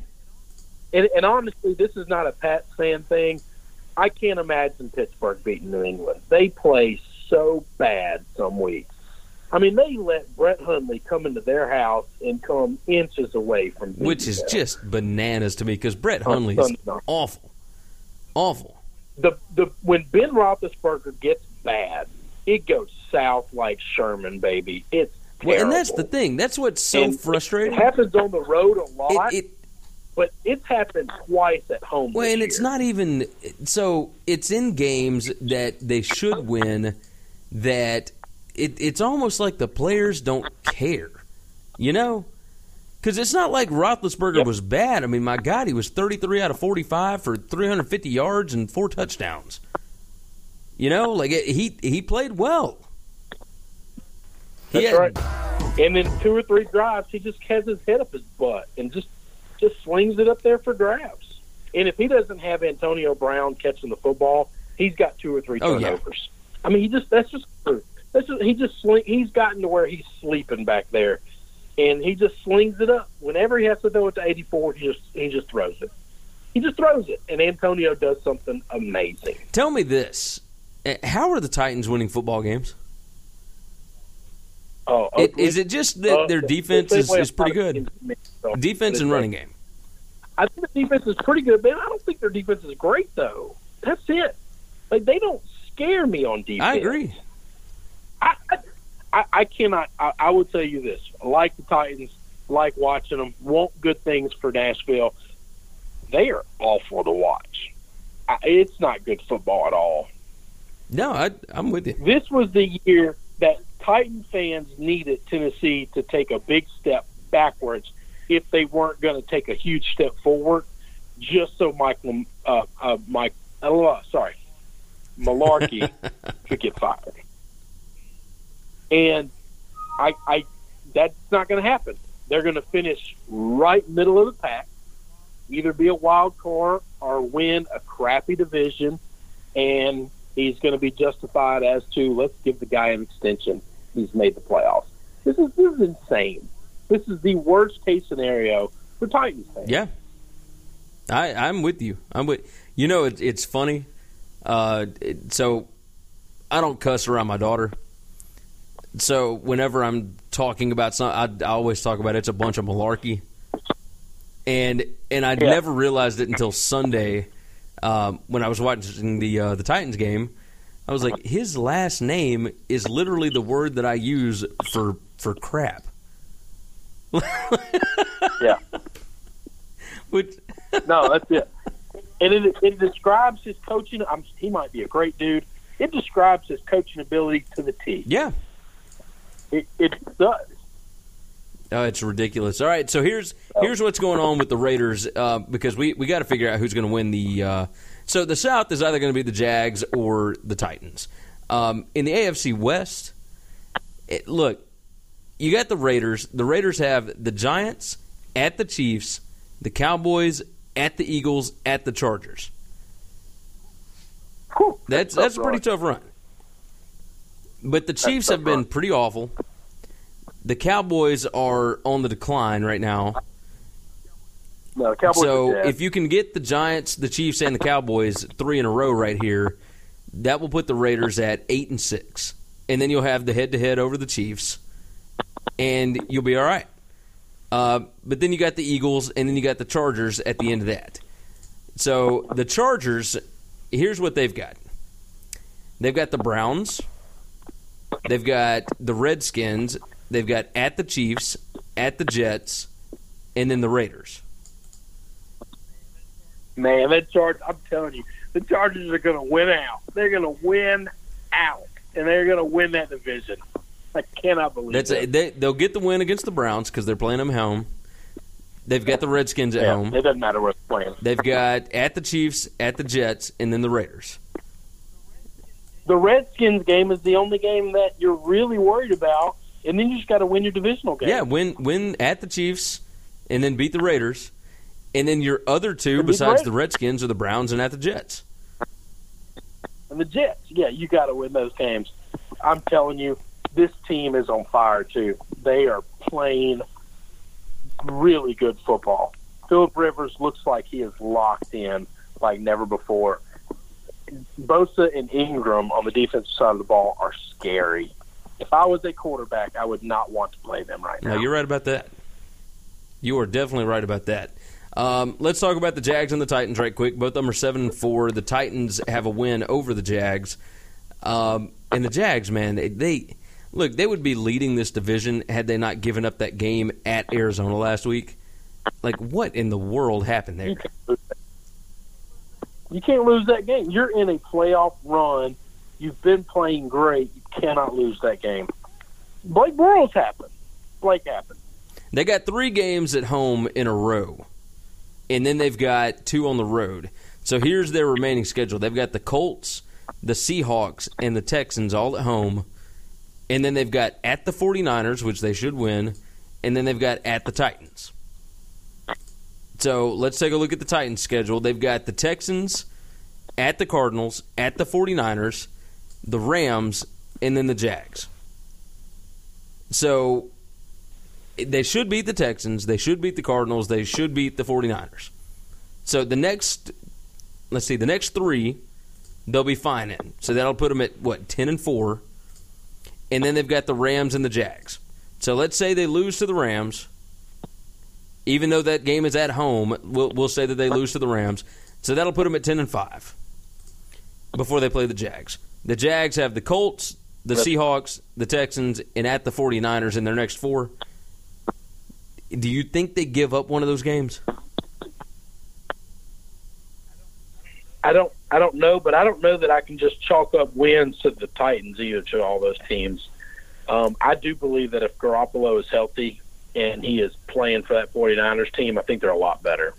Speaker 8: And, and honestly, this is not a Pat fan thing. I can't imagine Pittsburgh beating New England. They play so bad some weeks. I mean, they let Brett Hundley come into their house and come inches away from
Speaker 2: which is
Speaker 8: them.
Speaker 2: just bananas to me because Brett Hundley is awful, awful.
Speaker 8: The the when Ben Roethlisberger gets bad, it goes south like Sherman, baby. It's
Speaker 2: Well, and that's the thing. That's what's so
Speaker 8: And
Speaker 2: frustrating.
Speaker 8: It happens on the road a lot.
Speaker 2: It, it
Speaker 8: but it's happened twice at home.
Speaker 2: Well, and it's not even so. It's in games that they should win. That it, it's almost like the players don't care, you know. Because it's not like Roethlisberger
Speaker 8: Yep.
Speaker 2: was bad. I mean, my God, he was 33 out of 45 for 350 yards and four touchdowns. You know, like it, he he played well. He
Speaker 8: That's
Speaker 2: had-
Speaker 8: right. And then two or three drives, he just has his head up his butt and just just slings it up there for grabs. And if he doesn't have Antonio Brown catching the football, he's got two or three
Speaker 2: Oh, yeah.
Speaker 8: turnovers. I mean, he just that's just that's just he just sling, he's gotten to where he's sleeping back there, and he just slings it up whenever he has to throw it to eighty four. He just he just throws it. He just throws it, and Antonio does something amazing.
Speaker 2: Tell me this: Uh, How are the Titans winning football games?
Speaker 8: Oh,
Speaker 2: It,
Speaker 8: ugly.
Speaker 2: is it just that
Speaker 8: Uh,
Speaker 2: their defense is, is pretty
Speaker 8: a lot of
Speaker 2: good? Defense and running game.
Speaker 8: I think the defense is pretty good, man. I don't think their defense is great though. That's it. Like they don't scare me on defense.
Speaker 2: I agree.
Speaker 8: I I, I, I cannot. I, I would tell you this: like the Titans, like watching them. Want good things for Nashville. They are awful to watch. I, it's not good football at all.
Speaker 2: No, I, I'm with you.
Speaker 8: This was the year that Titan fans needed Tennessee to take a big step backwards if they weren't going to take a huge step forward, just so Michael, uh, uh, Mike, uh, sorry, Mularkey <laughs> could get fired. And I, I, that's not going to happen. They're going to finish right middle of the pack, either be a wild card or win a crappy division, and he's going to be justified as to let's give the guy an extension. He's made the playoffs. This is this is insane. This is the worst case scenario for Titans fans.
Speaker 2: Yeah, I, I'm with you. I'm with. You know, it, it's funny. Uh, so I don't cuss around my daughter. So whenever I'm talking about something, I, I always talk about it's a bunch of malarkey. And and I
Speaker 8: Yeah.
Speaker 2: never realized it until Sunday um, when I was watching the uh, the Titans game. I was like, his last name is literally the word that I use for for crap. <laughs>
Speaker 8: Yeah.
Speaker 2: Which
Speaker 8: No, that's it. And it, it describes his coaching. I'm, he might be a great dude. It describes his coaching ability to the T.
Speaker 2: yeah,
Speaker 8: It, it does.
Speaker 2: Oh, it's ridiculous. All right, so here's here's what's going on with the Raiders uh, because we, we got to figure out who's going to win the. Uh, so the South is either going to be the Jags or the Titans. Um, in the AFC West, it, look, you got the Raiders. The Raiders have the Giants at the Chiefs, the Cowboys at the Eagles, at the Chargers.
Speaker 8: Whew,
Speaker 2: That's
Speaker 8: tough
Speaker 2: that's a pretty tough run. But the Chiefs have been pretty awful. The Cowboys are on the decline right now.
Speaker 8: No, Cowboys
Speaker 2: so if you can get the Giants, the Chiefs, and the Cowboys three in a row right here, that will put the Raiders at eight and six, and then you'll have the head-to-head over the Chiefs, and you'll be all right. Uh, but then you got the Eagles, and then you got the Chargers at the end of that. So the Chargers, here's what they've got. They've got the Browns. They've got the Redskins. They've got at the Chiefs, at the Jets, and then the Raiders.
Speaker 8: Man, that charge I'm telling you, the Chargers are gonna win out. They're gonna win out. And they're gonna win that division. I cannot believe
Speaker 2: That's a, they, they'll get the win against the Browns because they're playing them home. They've got the Redskins at
Speaker 8: yeah,
Speaker 2: home.
Speaker 8: It doesn't matter where they're playing.
Speaker 2: They've got at the Chiefs, at the Jets, and then the Raiders.
Speaker 8: The Redskins game is the only game that you're really worried about, and then you just got to win your divisional game.
Speaker 2: Yeah, win win at the Chiefs, and then beat the Raiders, and then your other two
Speaker 8: the
Speaker 2: besides the Redskins are the Browns and at the Jets.
Speaker 8: And the Jets, yeah, you got to win those games. I'm telling you, this team is on fire too. They are playing really good football. Philip Rivers looks like he is locked in like never before. Bosa and Ingram on the defensive side of the ball are scary. If I was a quarterback, I would not want to play them right now.
Speaker 2: No, you're right about that. You are definitely right about that. Um, let's talk about the Jags and the Titans right quick. Both of them are seven and four. The Titans have a win over the Jags, um, and the Jags, man, they, they look they would be leading this division had they not given up that game at Arizona last week. Like, what in the world happened there?
Speaker 8: You can't lose that. Game. You're in a playoff run. You've been playing great. You cannot lose that game. Blake Bortles happened. Blake happened.
Speaker 2: They got three games at home in a row, and then they've got two on the road. So here's their remaining schedule. They've got the Colts, the Seahawks, and the Texans all at home. And then they've got at the 49ers, which they should win. And then they've got at the Titans. So let's take a look at the Titans schedule. They've got the Texans, at the Cardinals, at the 49ers, the Rams, and then the Jags. So they should beat the Texans, they should beat the Cardinals, they should beat the 49ers. So the next let's see, the next 3 they'll be fine in. So that'll put them at what, 10 and 4. And then they've got the Rams and the Jags. So let's say they lose to the Rams. Even though that game is at home, we'll, we'll say that they lose to the Rams. So that'll put them at 10 and 5 before they play the Jags. The Jags have the Colts, the Seahawks, the Texans, and at the 49ers in their next four. Do you think they give up one of those games?
Speaker 8: I don't I don't know, but I don't know that I can just chalk up wins to the Titans either to all those teams. Um, I do believe that if Garoppolo is healthy and he is playing for that 49ers team, I think they're a lot better.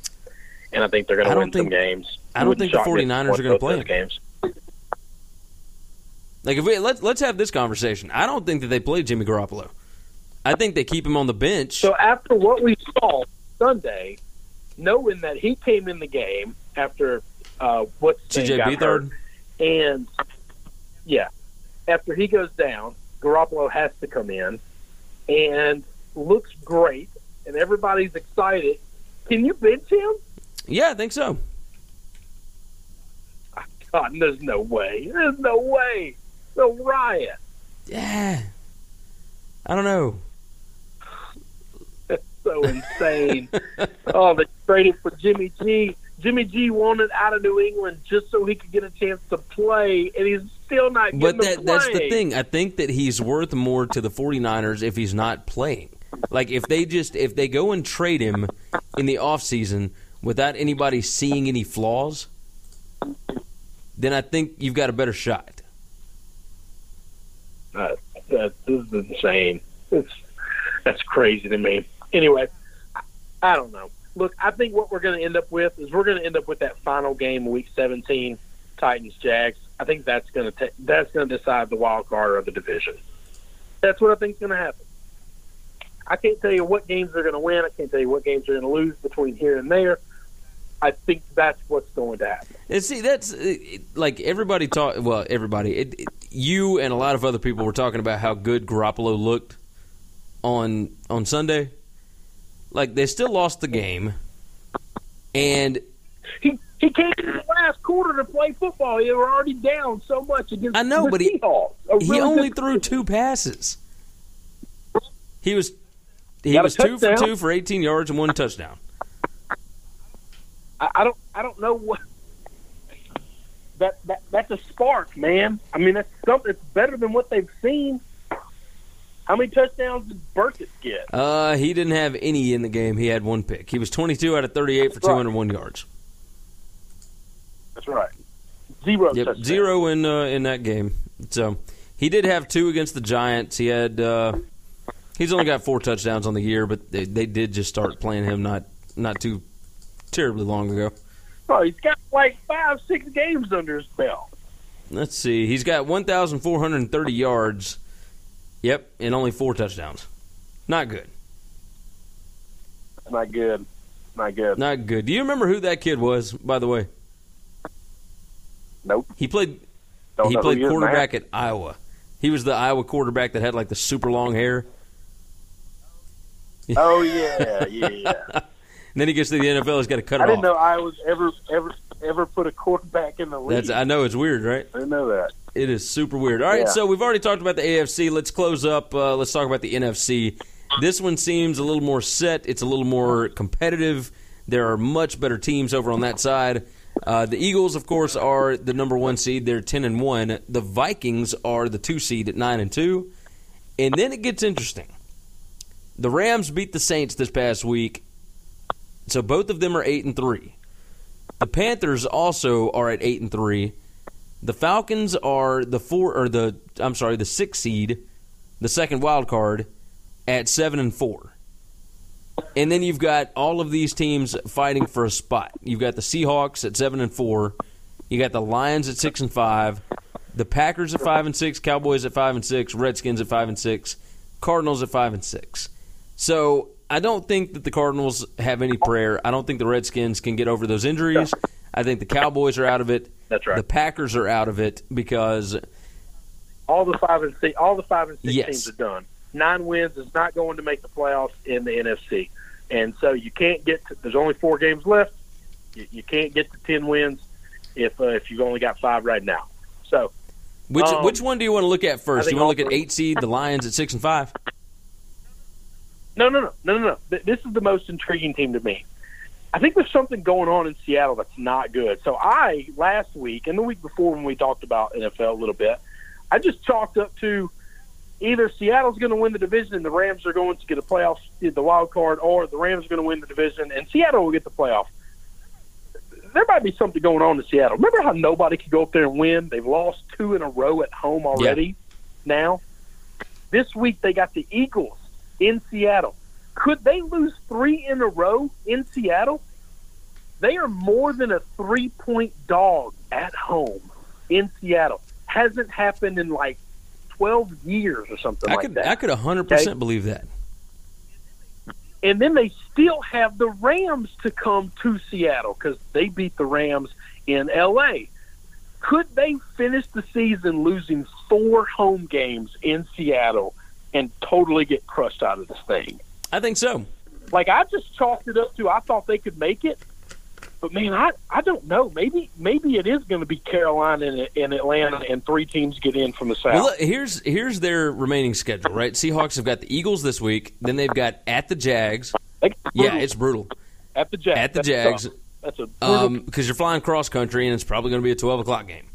Speaker 8: And I think they're going to win
Speaker 2: think-
Speaker 8: some games.
Speaker 2: I don't think the
Speaker 8: shock
Speaker 2: 49ers are gonna play
Speaker 8: those games.
Speaker 2: Like if we let's let's have this conversation. I don't think that they play Jimmy Garoppolo. I think they keep him on the bench.
Speaker 8: So after what we saw Sunday, knowing that he came in the game after uh, what's his CJ
Speaker 2: Beathard.
Speaker 8: and yeah, after he goes down, Garoppolo has to come in and looks great, and everybody's excited. Can you bench him?
Speaker 2: Yeah, I think so.
Speaker 8: Ah, God, there's no way. There's no way. No riot.
Speaker 2: Yeah. I don't know.
Speaker 8: That's so insane. oh, they traded for Jimmy G. Jimmy G wanted out of New England just so he could get a chance to play, and he's still not getting
Speaker 2: But
Speaker 8: to
Speaker 2: that that's the thing. I think that he's worth more to the 49ers if he's not playing. Like if they just if they go and trade him in the offseason without anybody seeing any flaws, then I think you've got a better shot.
Speaker 8: Uh, that this is insane. It's that's crazy to me. Anyway, I, don't know. Look, I think what we're going to end up with is we're going to end up with that final game, Week 17, Titans Jags. I think that's going to that's going to decide the wild card of the division. That's what I think is going to happen. I can't tell you what games they're going to win. I can't tell you what games they're going to lose between here and there. I think that's what's going to happen.
Speaker 2: And see, that's uh, like everybody talk. Well, everybody, it, it- you and a lot of other people were talking about how good Garoppolo looked on on Sunday. Like they still lost the game, and
Speaker 8: He he came in the last quarter to play football. They were already down so much against
Speaker 2: I know,
Speaker 8: the
Speaker 2: but he-
Speaker 8: Seahawks.
Speaker 2: He
Speaker 8: really
Speaker 2: only threw two passes. He was he was two for two for eighteen yards and one touchdown.
Speaker 8: I, I don't I don't know what that, that that's a spark, man. I mean that's something it's better than what they've seen. How many touchdowns did Burkett get?
Speaker 2: Uh, he didn't have any in the game. He had one pick. He was twenty two out of thirty eight for
Speaker 8: That's right.
Speaker 2: two hundred one yards.
Speaker 8: That's right. Zero
Speaker 2: Yep,
Speaker 8: touchdowns.
Speaker 2: zero in uh, in that game. So he did have two against the Giants. He had uh, he's only got four touchdowns on the year, but they, they did just start playing him not not too terribly long ago.
Speaker 8: Oh, he's got like five, six games under his belt.
Speaker 2: Let's see, he's got one thousand four hundred and thirty yards. Yep, and only four touchdowns. Not good.
Speaker 8: Not good. Not good.
Speaker 2: Not good. Do you remember who that kid was? By the way,
Speaker 8: Nope.
Speaker 2: he played
Speaker 8: Don't
Speaker 2: he played quarterback at Iowa. He was the Iowa quarterback that had like the super long hair. <laughs>
Speaker 8: Oh yeah, yeah, yeah.
Speaker 2: And <laughs> then he gets to the NFL, he's got to cut it off.
Speaker 8: I didn't
Speaker 2: off.
Speaker 8: know I was ever ever ever put a quarterback in the league.
Speaker 2: That's I know it's weird, right?
Speaker 8: I know that.
Speaker 2: It is super weird. All right,
Speaker 8: Yeah.
Speaker 2: so we've already talked about the AFC. Let's close up. Uh, let's talk about the NFC. This one seems a little more set. It's a little more competitive. There are much better teams over on that side. Uh, the Eagles, of course, are the number one seed. They're ten and one. The Vikings are the two seed at nine and two. And then it gets interesting. The Rams beat the Saints this past week, So both of them are eight and three. The Panthers also are at eight and three. The Falcons are the four or the I'm sorry, the six seed, the second wild card, at seven and four. And then you've got all of these teams fighting for a spot. You've got the Seahawks at seven and four. You got the Lions at six and five. The Packers at five and six. Cowboys at five and six. Redskins at five and six. Cardinals at five and six. So I don't think that the Cardinals have any prayer. I don't think the Redskins can get over those injuries. I think the Cowboys are out of it.
Speaker 8: That's right.
Speaker 2: The Packers are out of it because
Speaker 8: all the five and six, all the five and six
Speaker 2: Yes.
Speaker 8: teams are done. Nine wins is not going to make the playoffs in the NFC, and so you can't get. To, there's only four games left. You, you can't get to ten wins if uh, if you've only got five right now. So
Speaker 2: which
Speaker 8: Um,
Speaker 2: which one do you want to look at first?
Speaker 8: think
Speaker 2: You want to look at eight seed, the Lions at six and five.
Speaker 8: No, no, no, no, no, no. Th- This is the most intriguing team to me. I think there's something going on in Seattle that's not good. So I last week and the week before when we talked about NFL a little bit, I just chalked up to either Seattle's going to win the division and the Rams are going to get a playoff, the wild card, or the Rams are going to win the division and Seattle will get the playoff. There might be something going on in Seattle. Remember how nobody could go up there and win? They've lost two in a row at home already. Now, this week they got the Eagles in Seattle. Could they lose three in a row in Seattle? They are more than a three point dog at home in Seattle. Hasn't happened in like 12 years or something
Speaker 2: I
Speaker 8: like
Speaker 2: could
Speaker 8: that.
Speaker 2: I could hundred percent
Speaker 8: Okay.
Speaker 2: believe that.
Speaker 8: and then they still have the Rams to come to Seattle because they beat the Rams in L.A. Could they finish the season losing four home games in Seattle and totally get crushed out of this thing?
Speaker 2: I think so.
Speaker 8: Like I just chalked it up to I thought they could make it, but man, I I don't know. Maybe maybe it is going to be Carolina and, and Atlanta, and three teams get in from the south.
Speaker 2: Well, look, here's here's their remaining schedule. Right, Seahawks have got the Eagles this week. Then they've got at the Jags. Yeah, it's brutal
Speaker 8: at the Jags.
Speaker 2: at the
Speaker 8: That's
Speaker 2: Jags.
Speaker 8: tough. That's a brutal
Speaker 2: because you're flying cross country and it's probably going to be a 12 o'clock game.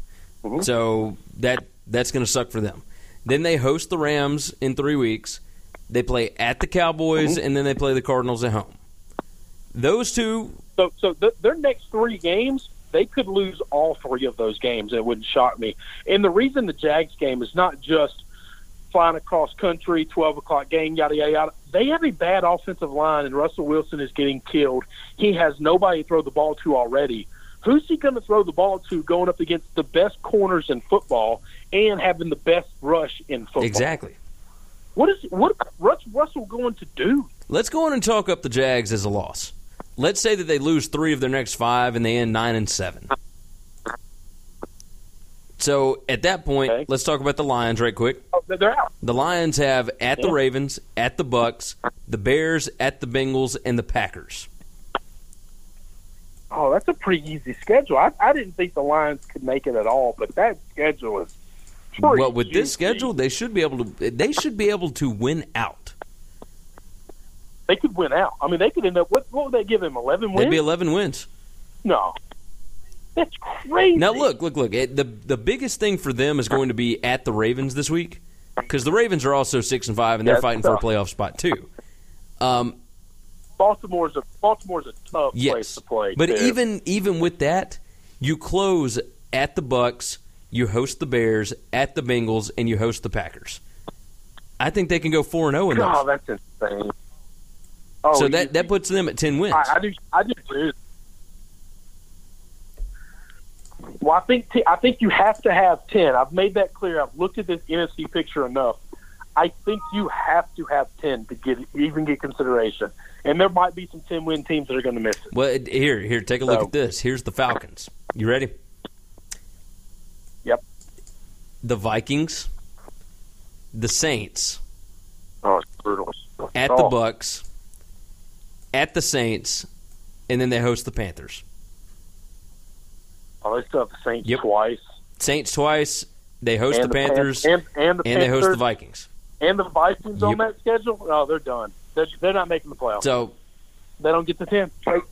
Speaker 8: Mm-hmm.
Speaker 2: So that that's going to suck for them. Then they host the Rams in three weeks. They play at the Cowboys
Speaker 8: Mm-hmm.
Speaker 2: and then they play the Cardinals at home. Those two,
Speaker 8: So, so th- their next three games, they could lose all three of those games. It wouldn't shock me. And the reason the Jags game is not just flying across country, twelve o'clock game, yada yada yada. They have a bad offensive line, and Russell Wilson is getting killed. He has nobody to throw the ball to already. Who's he going to throw the ball to going up against the best corners in football and having the best rush in football?
Speaker 2: exactly.
Speaker 8: What is what? What's Russell going to do?
Speaker 2: Let's go on and talk up the Jags as a loss. Let's say that they lose three of their next five and they end nine and seven. So at that point,
Speaker 8: Okay.
Speaker 2: let's talk about the Lions right quick.
Speaker 8: Oh, they're out.
Speaker 2: The Lions have at the Ravens, at the Bucks, the Bears, at the Bengals, and the Packers.
Speaker 8: Oh, that's a pretty easy schedule. I, I didn't think the Lions could make it at all, but that schedule is
Speaker 2: Well, with this schedule, they should be able to. They should be able to win out.
Speaker 8: they could win out. I mean, they could end up. What, what would they give them? Eleven
Speaker 2: They'd
Speaker 8: wins?
Speaker 2: be eleven wins.
Speaker 8: no, that's crazy.
Speaker 2: Now look, look, look. It, the the biggest thing for them is going to be at the Ravens this week because the Ravens are also six and five and they're fighting for a playoff spot too. Um,
Speaker 8: Baltimore's a Baltimore's a tough place to play.
Speaker 2: but
Speaker 8: too.
Speaker 2: even even with that, you close at the Bucks, you host the Bears, at the Bengals, and you host the Packers. I think they can go four and zero in
Speaker 8: God,
Speaker 2: those.
Speaker 8: that's insane. Oh,
Speaker 2: so that that puts them at ten wins.
Speaker 8: I, I do. I do too. Well, I think t- I think you have to have ten. I've made that clear. I've looked at this NFC picture enough. I think you have to have ten to get even get consideration. And there might be some ten win teams that are going to miss it.
Speaker 2: Well, here, here, take a look at this. Here's the Falcons. You ready?
Speaker 8: Yep.
Speaker 2: The Vikings, the Saints,
Speaker 8: Oh, it's brutal.
Speaker 2: at
Speaker 8: oh,
Speaker 2: the Bucks, at the Saints, and then they host the Panthers.
Speaker 8: Oh, they still have the Saints
Speaker 2: Yep.
Speaker 8: twice.
Speaker 2: Saints twice. They host
Speaker 8: and
Speaker 2: the Panthers,
Speaker 8: Pan- and, and the
Speaker 2: and they host the Vikings.
Speaker 8: and the Vikings on that schedule. Oh, they're done. They're, they're not making the playoffs.
Speaker 2: So
Speaker 8: they don't get the ten. Like,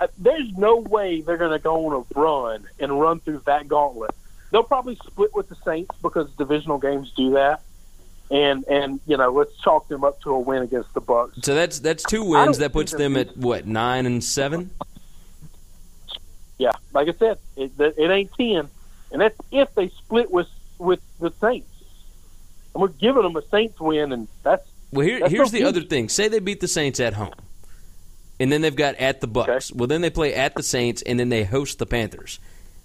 Speaker 8: uh, there's no way they're going to go on a run and run through that gauntlet. They'll probably split with the Saints because divisional games do that. and and you know let's chalk them up to a win against the Bucks.
Speaker 2: So that's that's two wins. That puts them at what nine and seven.
Speaker 8: Yeah, like I said, it, it ain't ten, and that's if they split with with the Saints. And we're giving them a Saints win, and that's
Speaker 2: Well, here,
Speaker 8: That's
Speaker 2: here's the other thing. Say they beat the Saints at home, and then they've got at the Bucks. Well, then they play at the Saints, and then they host the Panthers.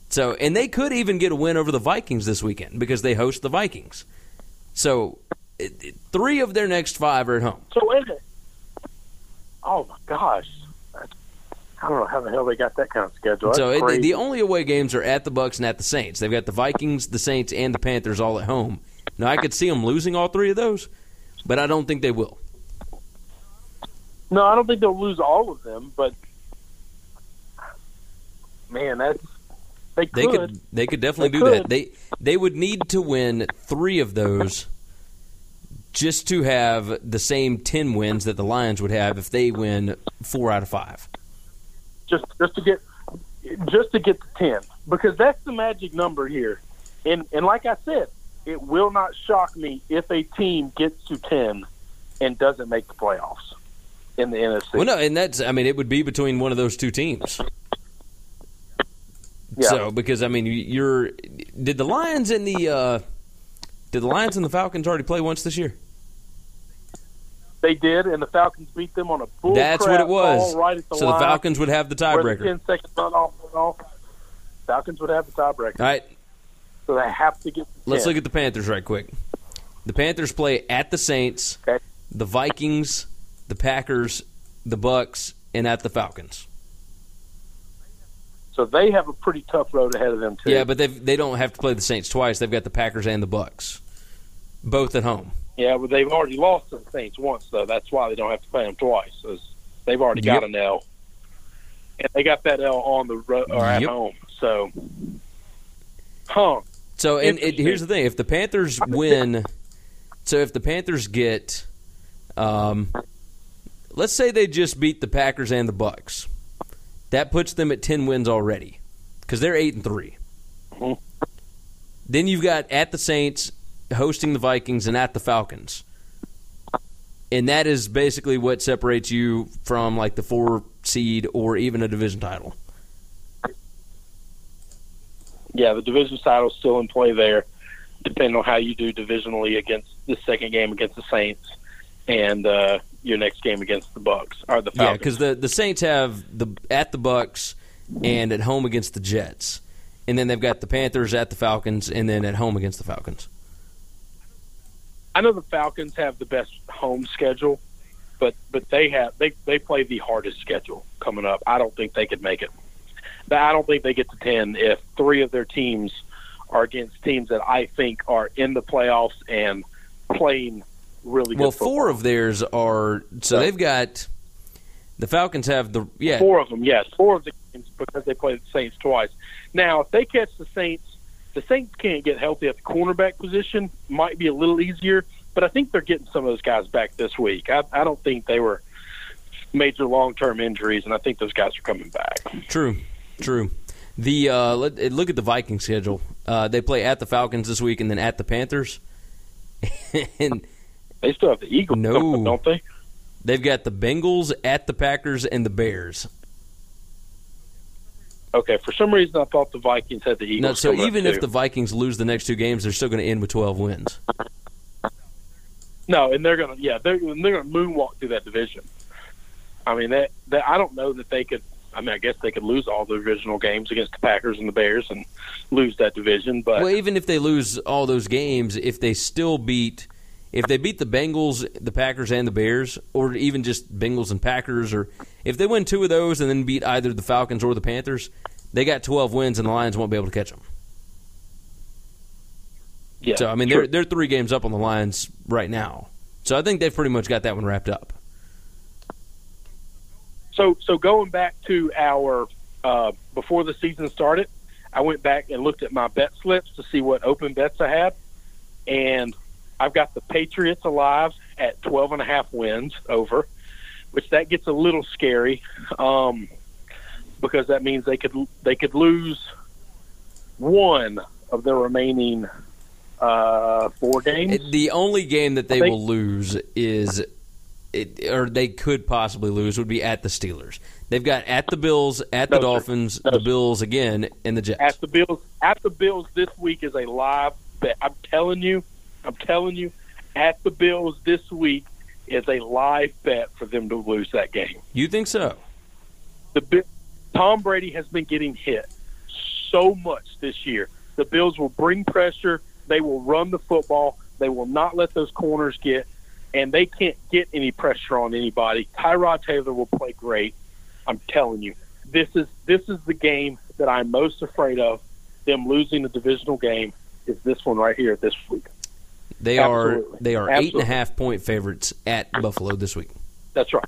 Speaker 2: So, and they could even get a win over the Vikings this weekend because they host the Vikings. So, it, it- three of their next five are at home.
Speaker 8: so. is it? Oh my gosh, That's- I don't know how the hell they got that kind of schedule. That's
Speaker 2: So, it, the only away games are at the Bucks and at the Saints. They've got the Vikings, the Saints, and the Panthers all at home. Now, I could see them losing all three of those, but I don't think they will.
Speaker 8: no, I don't think they'll lose all of them, but man, that's they could.
Speaker 2: They could they could definitely
Speaker 8: They
Speaker 2: do that. They they would need to win three of those just to have the same ten wins that the Lions would have if they win four out of five.
Speaker 8: just just to get just to get to ten because that's the magic number here. And and like I said, it will not shock me if a team gets to ten and doesn't make the playoffs in the NFC.
Speaker 2: Well, no, and that's I mean it would be between one of those two teams.
Speaker 8: Yeah.
Speaker 2: So because I mean you- you're did the Lions and the uh, did the Lions and the Falcons already play once this year?
Speaker 8: They did, and the Falcons beat them on a bull
Speaker 2: That's what it was.
Speaker 8: right at the
Speaker 2: so the Falcons would have the tiebreaker.
Speaker 8: ten second run off went off. Falcons would have the tiebreaker,
Speaker 2: All right,
Speaker 8: so they have to get.
Speaker 2: Let's
Speaker 8: 10.
Speaker 2: look at the Panthers right quick. The Panthers play at the Saints,
Speaker 8: Okay.
Speaker 2: the Vikings, the Packers, the Bucks, and at the Falcons.
Speaker 8: So they have a pretty tough road ahead of them too.
Speaker 2: Yeah, but they they don't have to play the Saints twice. They've got the Packers and the Bucks, both at home.
Speaker 8: Yeah, but they've already lost to the Saints once, though. That's why they don't have to play them twice. They've already got
Speaker 2: Yep.
Speaker 8: an L, and they got that L on the road or at
Speaker 2: Yep.
Speaker 8: home. So, huh?
Speaker 2: So, and it, here's the thing: if the Panthers win, so if the Panthers get, um, let's say they just beat the Packers and the Bucks, that puts them at ten wins already because they're eight and 3
Speaker 8: Mhm.
Speaker 2: Then you've got at the Saints, hosting the Vikings, and at the Falcons, and that is basically what separates you from like the four seed or even a division title.
Speaker 8: Yeah, the division title's still in play there, depending on how you do divisionally against the second game against the Saints and uh, your next game against the Bucks or the Falcons.
Speaker 2: Yeah, because the the Saints have the at the Bucks and at home against the Jets, and then they've got the Panthers at the Falcons, and then at home against the Falcons.
Speaker 8: I know the Falcons have the best home schedule, but but they have they they play the hardest schedule coming up. I don't think they could make it. But I don't think they get to ten if three of their teams are against teams that I think are in the playoffs and playing really.
Speaker 2: Well,
Speaker 8: football.
Speaker 2: four of theirs are so
Speaker 8: Right.
Speaker 2: they've got the Falcons have the yeah
Speaker 8: four of them, yes, four of the games because they played the Saints twice. Now, if they catch the Saints, the Saints can't get healthy at the cornerback position. Might be a little easier, but I think they're getting some of those guys back this week. I, I don't think they were major long term injuries, and I think those guys are coming back.
Speaker 2: true true. The uh, let, look at the Viking schedule. Uh, they play at the Falcons this week, and then at the Panthers, <laughs> and
Speaker 8: They still have the Eagles,
Speaker 2: No.
Speaker 8: don't they?
Speaker 2: they've got the Bengals at the Packers and the Bears.
Speaker 8: Okay, for some reason I thought the Vikings had the Eagles.
Speaker 2: No, so even if the Vikings lose the next two games, they're still going to end with twelve wins.
Speaker 8: No, and they're gonna yeah they're they're gonna moonwalk through that division. I mean that that I don't know that they could. I mean, I guess they could lose all the divisional games against the Packers and the Bears and lose that division. But
Speaker 2: Well, even if they lose all those games, if they still beat, if they beat the Bengals, the Packers, and the Bears, or even just Bengals and Packers, or if they win two of those and then beat either the Falcons or the Panthers, they got twelve wins, and the Lions won't be able to catch them.
Speaker 8: yeah,
Speaker 2: So I mean, they're they're three games up on the Lions right now. So I think they've pretty much got that one wrapped up.
Speaker 8: So, so going back to our uh, before the season started, I went back and looked at my bet slips to see what open bets I had, and I've got the Patriots alive at 12 and a half wins over, which that gets a little scary um, because that means they could they could lose one of their remaining Uh, four games.
Speaker 2: The only game that they
Speaker 8: think-
Speaker 2: will lose is, it, or they could possibly lose, would be at the Steelers. They've got at the Bills, at the
Speaker 8: No, sir.
Speaker 2: Dolphins,
Speaker 8: No,
Speaker 2: the. Bills again, and the Jets.
Speaker 8: at the Bills. At the Bills this week is a live bet. I'm telling you, I'm telling you, at the Bills this week is a live bet for them to lose that game.
Speaker 2: You think so?
Speaker 8: The Tom Brady has been getting hit so much this year. The Bills will bring pressure. They will run the football. They will not let those corners get, and they can't get any pressure on anybody. Tyrod Taylor will play great. I'm telling you, this is this is the game that I'm most afraid of. Them losing the divisional game is this one right here this week.
Speaker 2: They are
Speaker 8: Absolutely.
Speaker 2: they are eight
Speaker 8: Absolutely.
Speaker 2: half point favorites at Buffalo this week.
Speaker 8: That's right.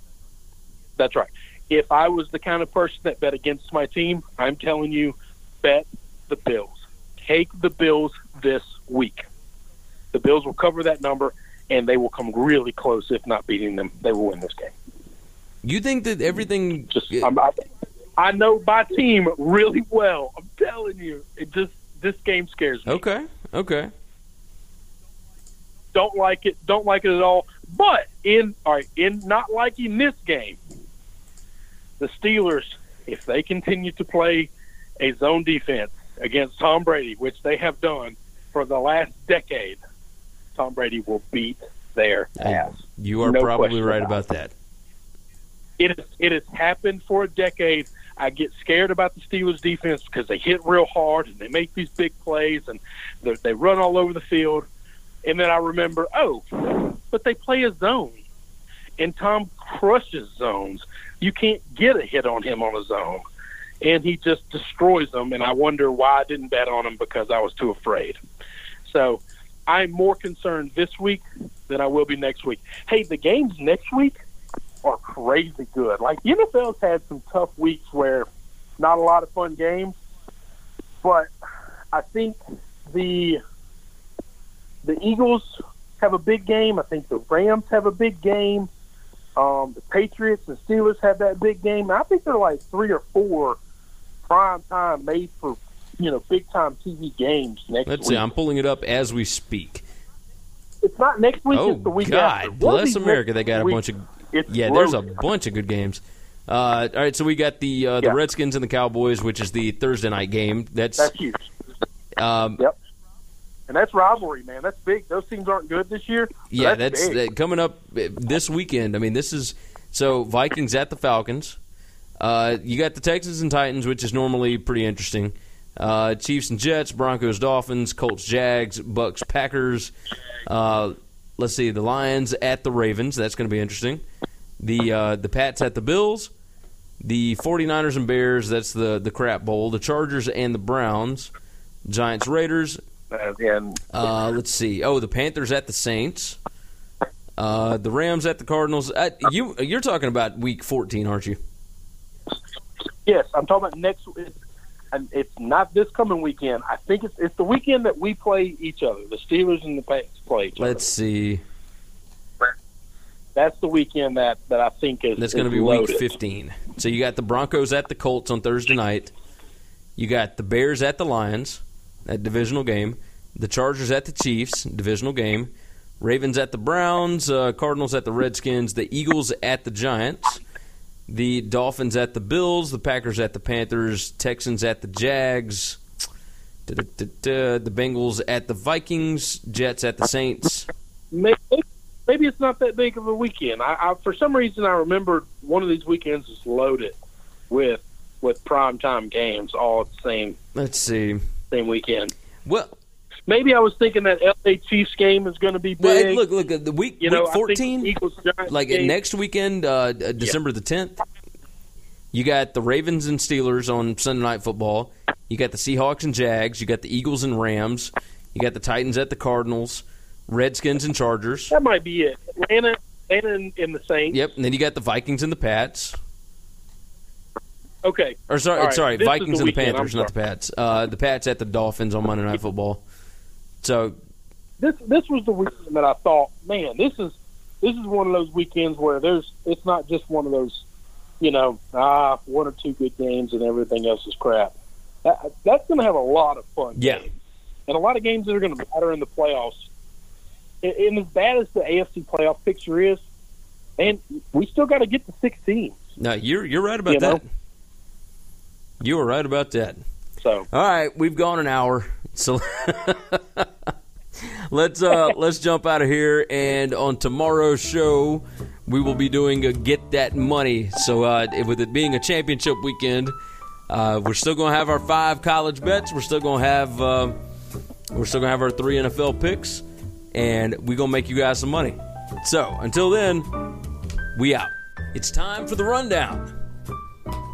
Speaker 8: That's right. If I was the kind of person that bet against my team, I'm telling you, bet the Bills. Take the Bills this week. The Bills will cover that number, and they will come really close, if not beating them. They will win this game.
Speaker 2: You think that everything?
Speaker 8: Just I'm, I, I know my team really well. I'm telling you, it just this game scares me.
Speaker 2: okay, okay.
Speaker 8: Don't like it. Don't like it at all. But in all right, in not liking this game, the Steelers, if they continue to play a zone defense against Tom Brady, which they have done for the last decade, Tom Brady will beat their ass.
Speaker 2: You are
Speaker 8: No
Speaker 2: probably right
Speaker 8: about
Speaker 2: that.
Speaker 8: It is, it has happened for a decade. I get scared about the Steelers defense because they hit real hard and they make these big plays and they run all over the field. And then I remember, oh, but they play a zone, and Tom crushes zones. You can't get a hit on him on a zone, and he just destroys them. And I wonder why I didn't bet on him because I was too afraid. So I'm more concerned this week than I will be next week. Hey, the games next week are crazy good. Like the NFL's had some tough weeks where not a lot of fun games, but I think the the Eagles have a big game. I think the Rams have a big game. Um, the Patriots and Steelers have that big game. I think they're like three or four prime time made for you know big time TV games next
Speaker 2: Let's
Speaker 8: week.
Speaker 2: see. I'm pulling it up as we speak.
Speaker 8: it's not next week.
Speaker 2: Oh
Speaker 8: it's the week
Speaker 2: God,
Speaker 8: after.
Speaker 2: Bless America! They got a bunch of
Speaker 8: it's
Speaker 2: yeah. There's a bunch of good games. Uh, all right, so we got the uh, the
Speaker 8: Yeah.
Speaker 2: Redskins and the Cowboys, which is the Thursday night game. That's,
Speaker 8: That's huge.
Speaker 2: um,
Speaker 8: Yep. And that's rivalry, man. That's big. Those teams aren't good this year.
Speaker 2: yeah,
Speaker 8: that's,
Speaker 2: that's that coming up uh, this weekend. I mean, this is so Vikings at the Falcons. Uh, you got the Texans and Titans, which is normally pretty interesting. Uh, Chiefs and Jets, Broncos, Dolphins, Colts, Jags, Bucks, Packers. Uh, let's see, the Lions at the Ravens. That's going to be interesting. The uh, the Pats at the Bills. The 49ers and Bears. That's the the crap bowl. The Chargers and the Browns. Giants, Raiders.
Speaker 8: Uh, and
Speaker 2: Uh, let's see. Oh, the Panthers at the Saints. Uh, the Rams at the Cardinals. Uh, you you're talking about Week 14, aren't you?
Speaker 8: yes, I'm talking about next. It's, and it's not this coming weekend. I think it's it's the weekend that we play each other. The Steelers and the Pats play each
Speaker 2: Let's see.
Speaker 8: That's the weekend that, that I think is.
Speaker 2: That's going to be
Speaker 8: loaded.
Speaker 2: Week 15. So you got the Broncos at the Colts on Thursday night. You got the Bears at the Lions, that divisional game. The Chargers at the Chiefs, divisional game. Ravens at the Browns. Uh, Cardinals at the Redskins. The Eagles at the Giants. The Dolphins at the Bills. The Packers at the Panthers. Texans at the Jags. Da-da-da-da. The Bengals at the Vikings. Jets at the Saints.
Speaker 8: Maybe, maybe it's not that big of a weekend. I, I for some reason I remember one of these weekends is loaded with with prime time games all at the same
Speaker 2: Let's see.
Speaker 8: Same weekend.
Speaker 2: Well,
Speaker 8: Maybe I was thinking that LA Chiefs game is going to be
Speaker 2: well,
Speaker 8: big.
Speaker 2: look, look. uh, The week,
Speaker 8: you know,
Speaker 2: week
Speaker 8: I
Speaker 2: 14.
Speaker 8: Eagles
Speaker 2: like
Speaker 8: game,
Speaker 2: next weekend, uh, uh, December the tenth. You got the Ravens and Steelers on Sunday Night Football. You got the Seahawks and Jags. You got the Eagles and Rams. You got the Titans at the Cardinals. Redskins and Chargers.
Speaker 8: that might be it. Atlanta, Atlanta and, and the Saints.
Speaker 2: Yep, and then you got the Vikings and the Pats.
Speaker 8: Okay,
Speaker 2: Or sorry,
Speaker 8: right,
Speaker 2: sorry,
Speaker 8: this
Speaker 2: Vikings
Speaker 8: the
Speaker 2: and the Panthers, not the Pats. Uh, the Pats at the Dolphins on Monday Night Football. So
Speaker 8: this this was the weekend that I thought, man, this is this is one of those weekends where there's it's not just one of those, you know, ah, one or two good games and everything else is crap. That, that's going to have a lot of fun.
Speaker 2: Yeah.
Speaker 8: games. and a lot of games that are going to matter in the playoffs. And, and as bad as the AFC playoff picture is, and we still got to get to six teams.
Speaker 2: No, you're you're right about
Speaker 8: You know?
Speaker 2: You were right about that.
Speaker 8: So
Speaker 2: All right, we've gone an hour, so <laughs> let's uh <laughs> let's jump out of here. And on tomorrow's show, we will be doing a get that money. So uh, with it being a championship weekend, uh, we're still gonna have our five college bets. We're still gonna have uh, we're still gonna have our three NFL picks, and we're gonna make you guys some money. So until then, we out. It's time for the rundown.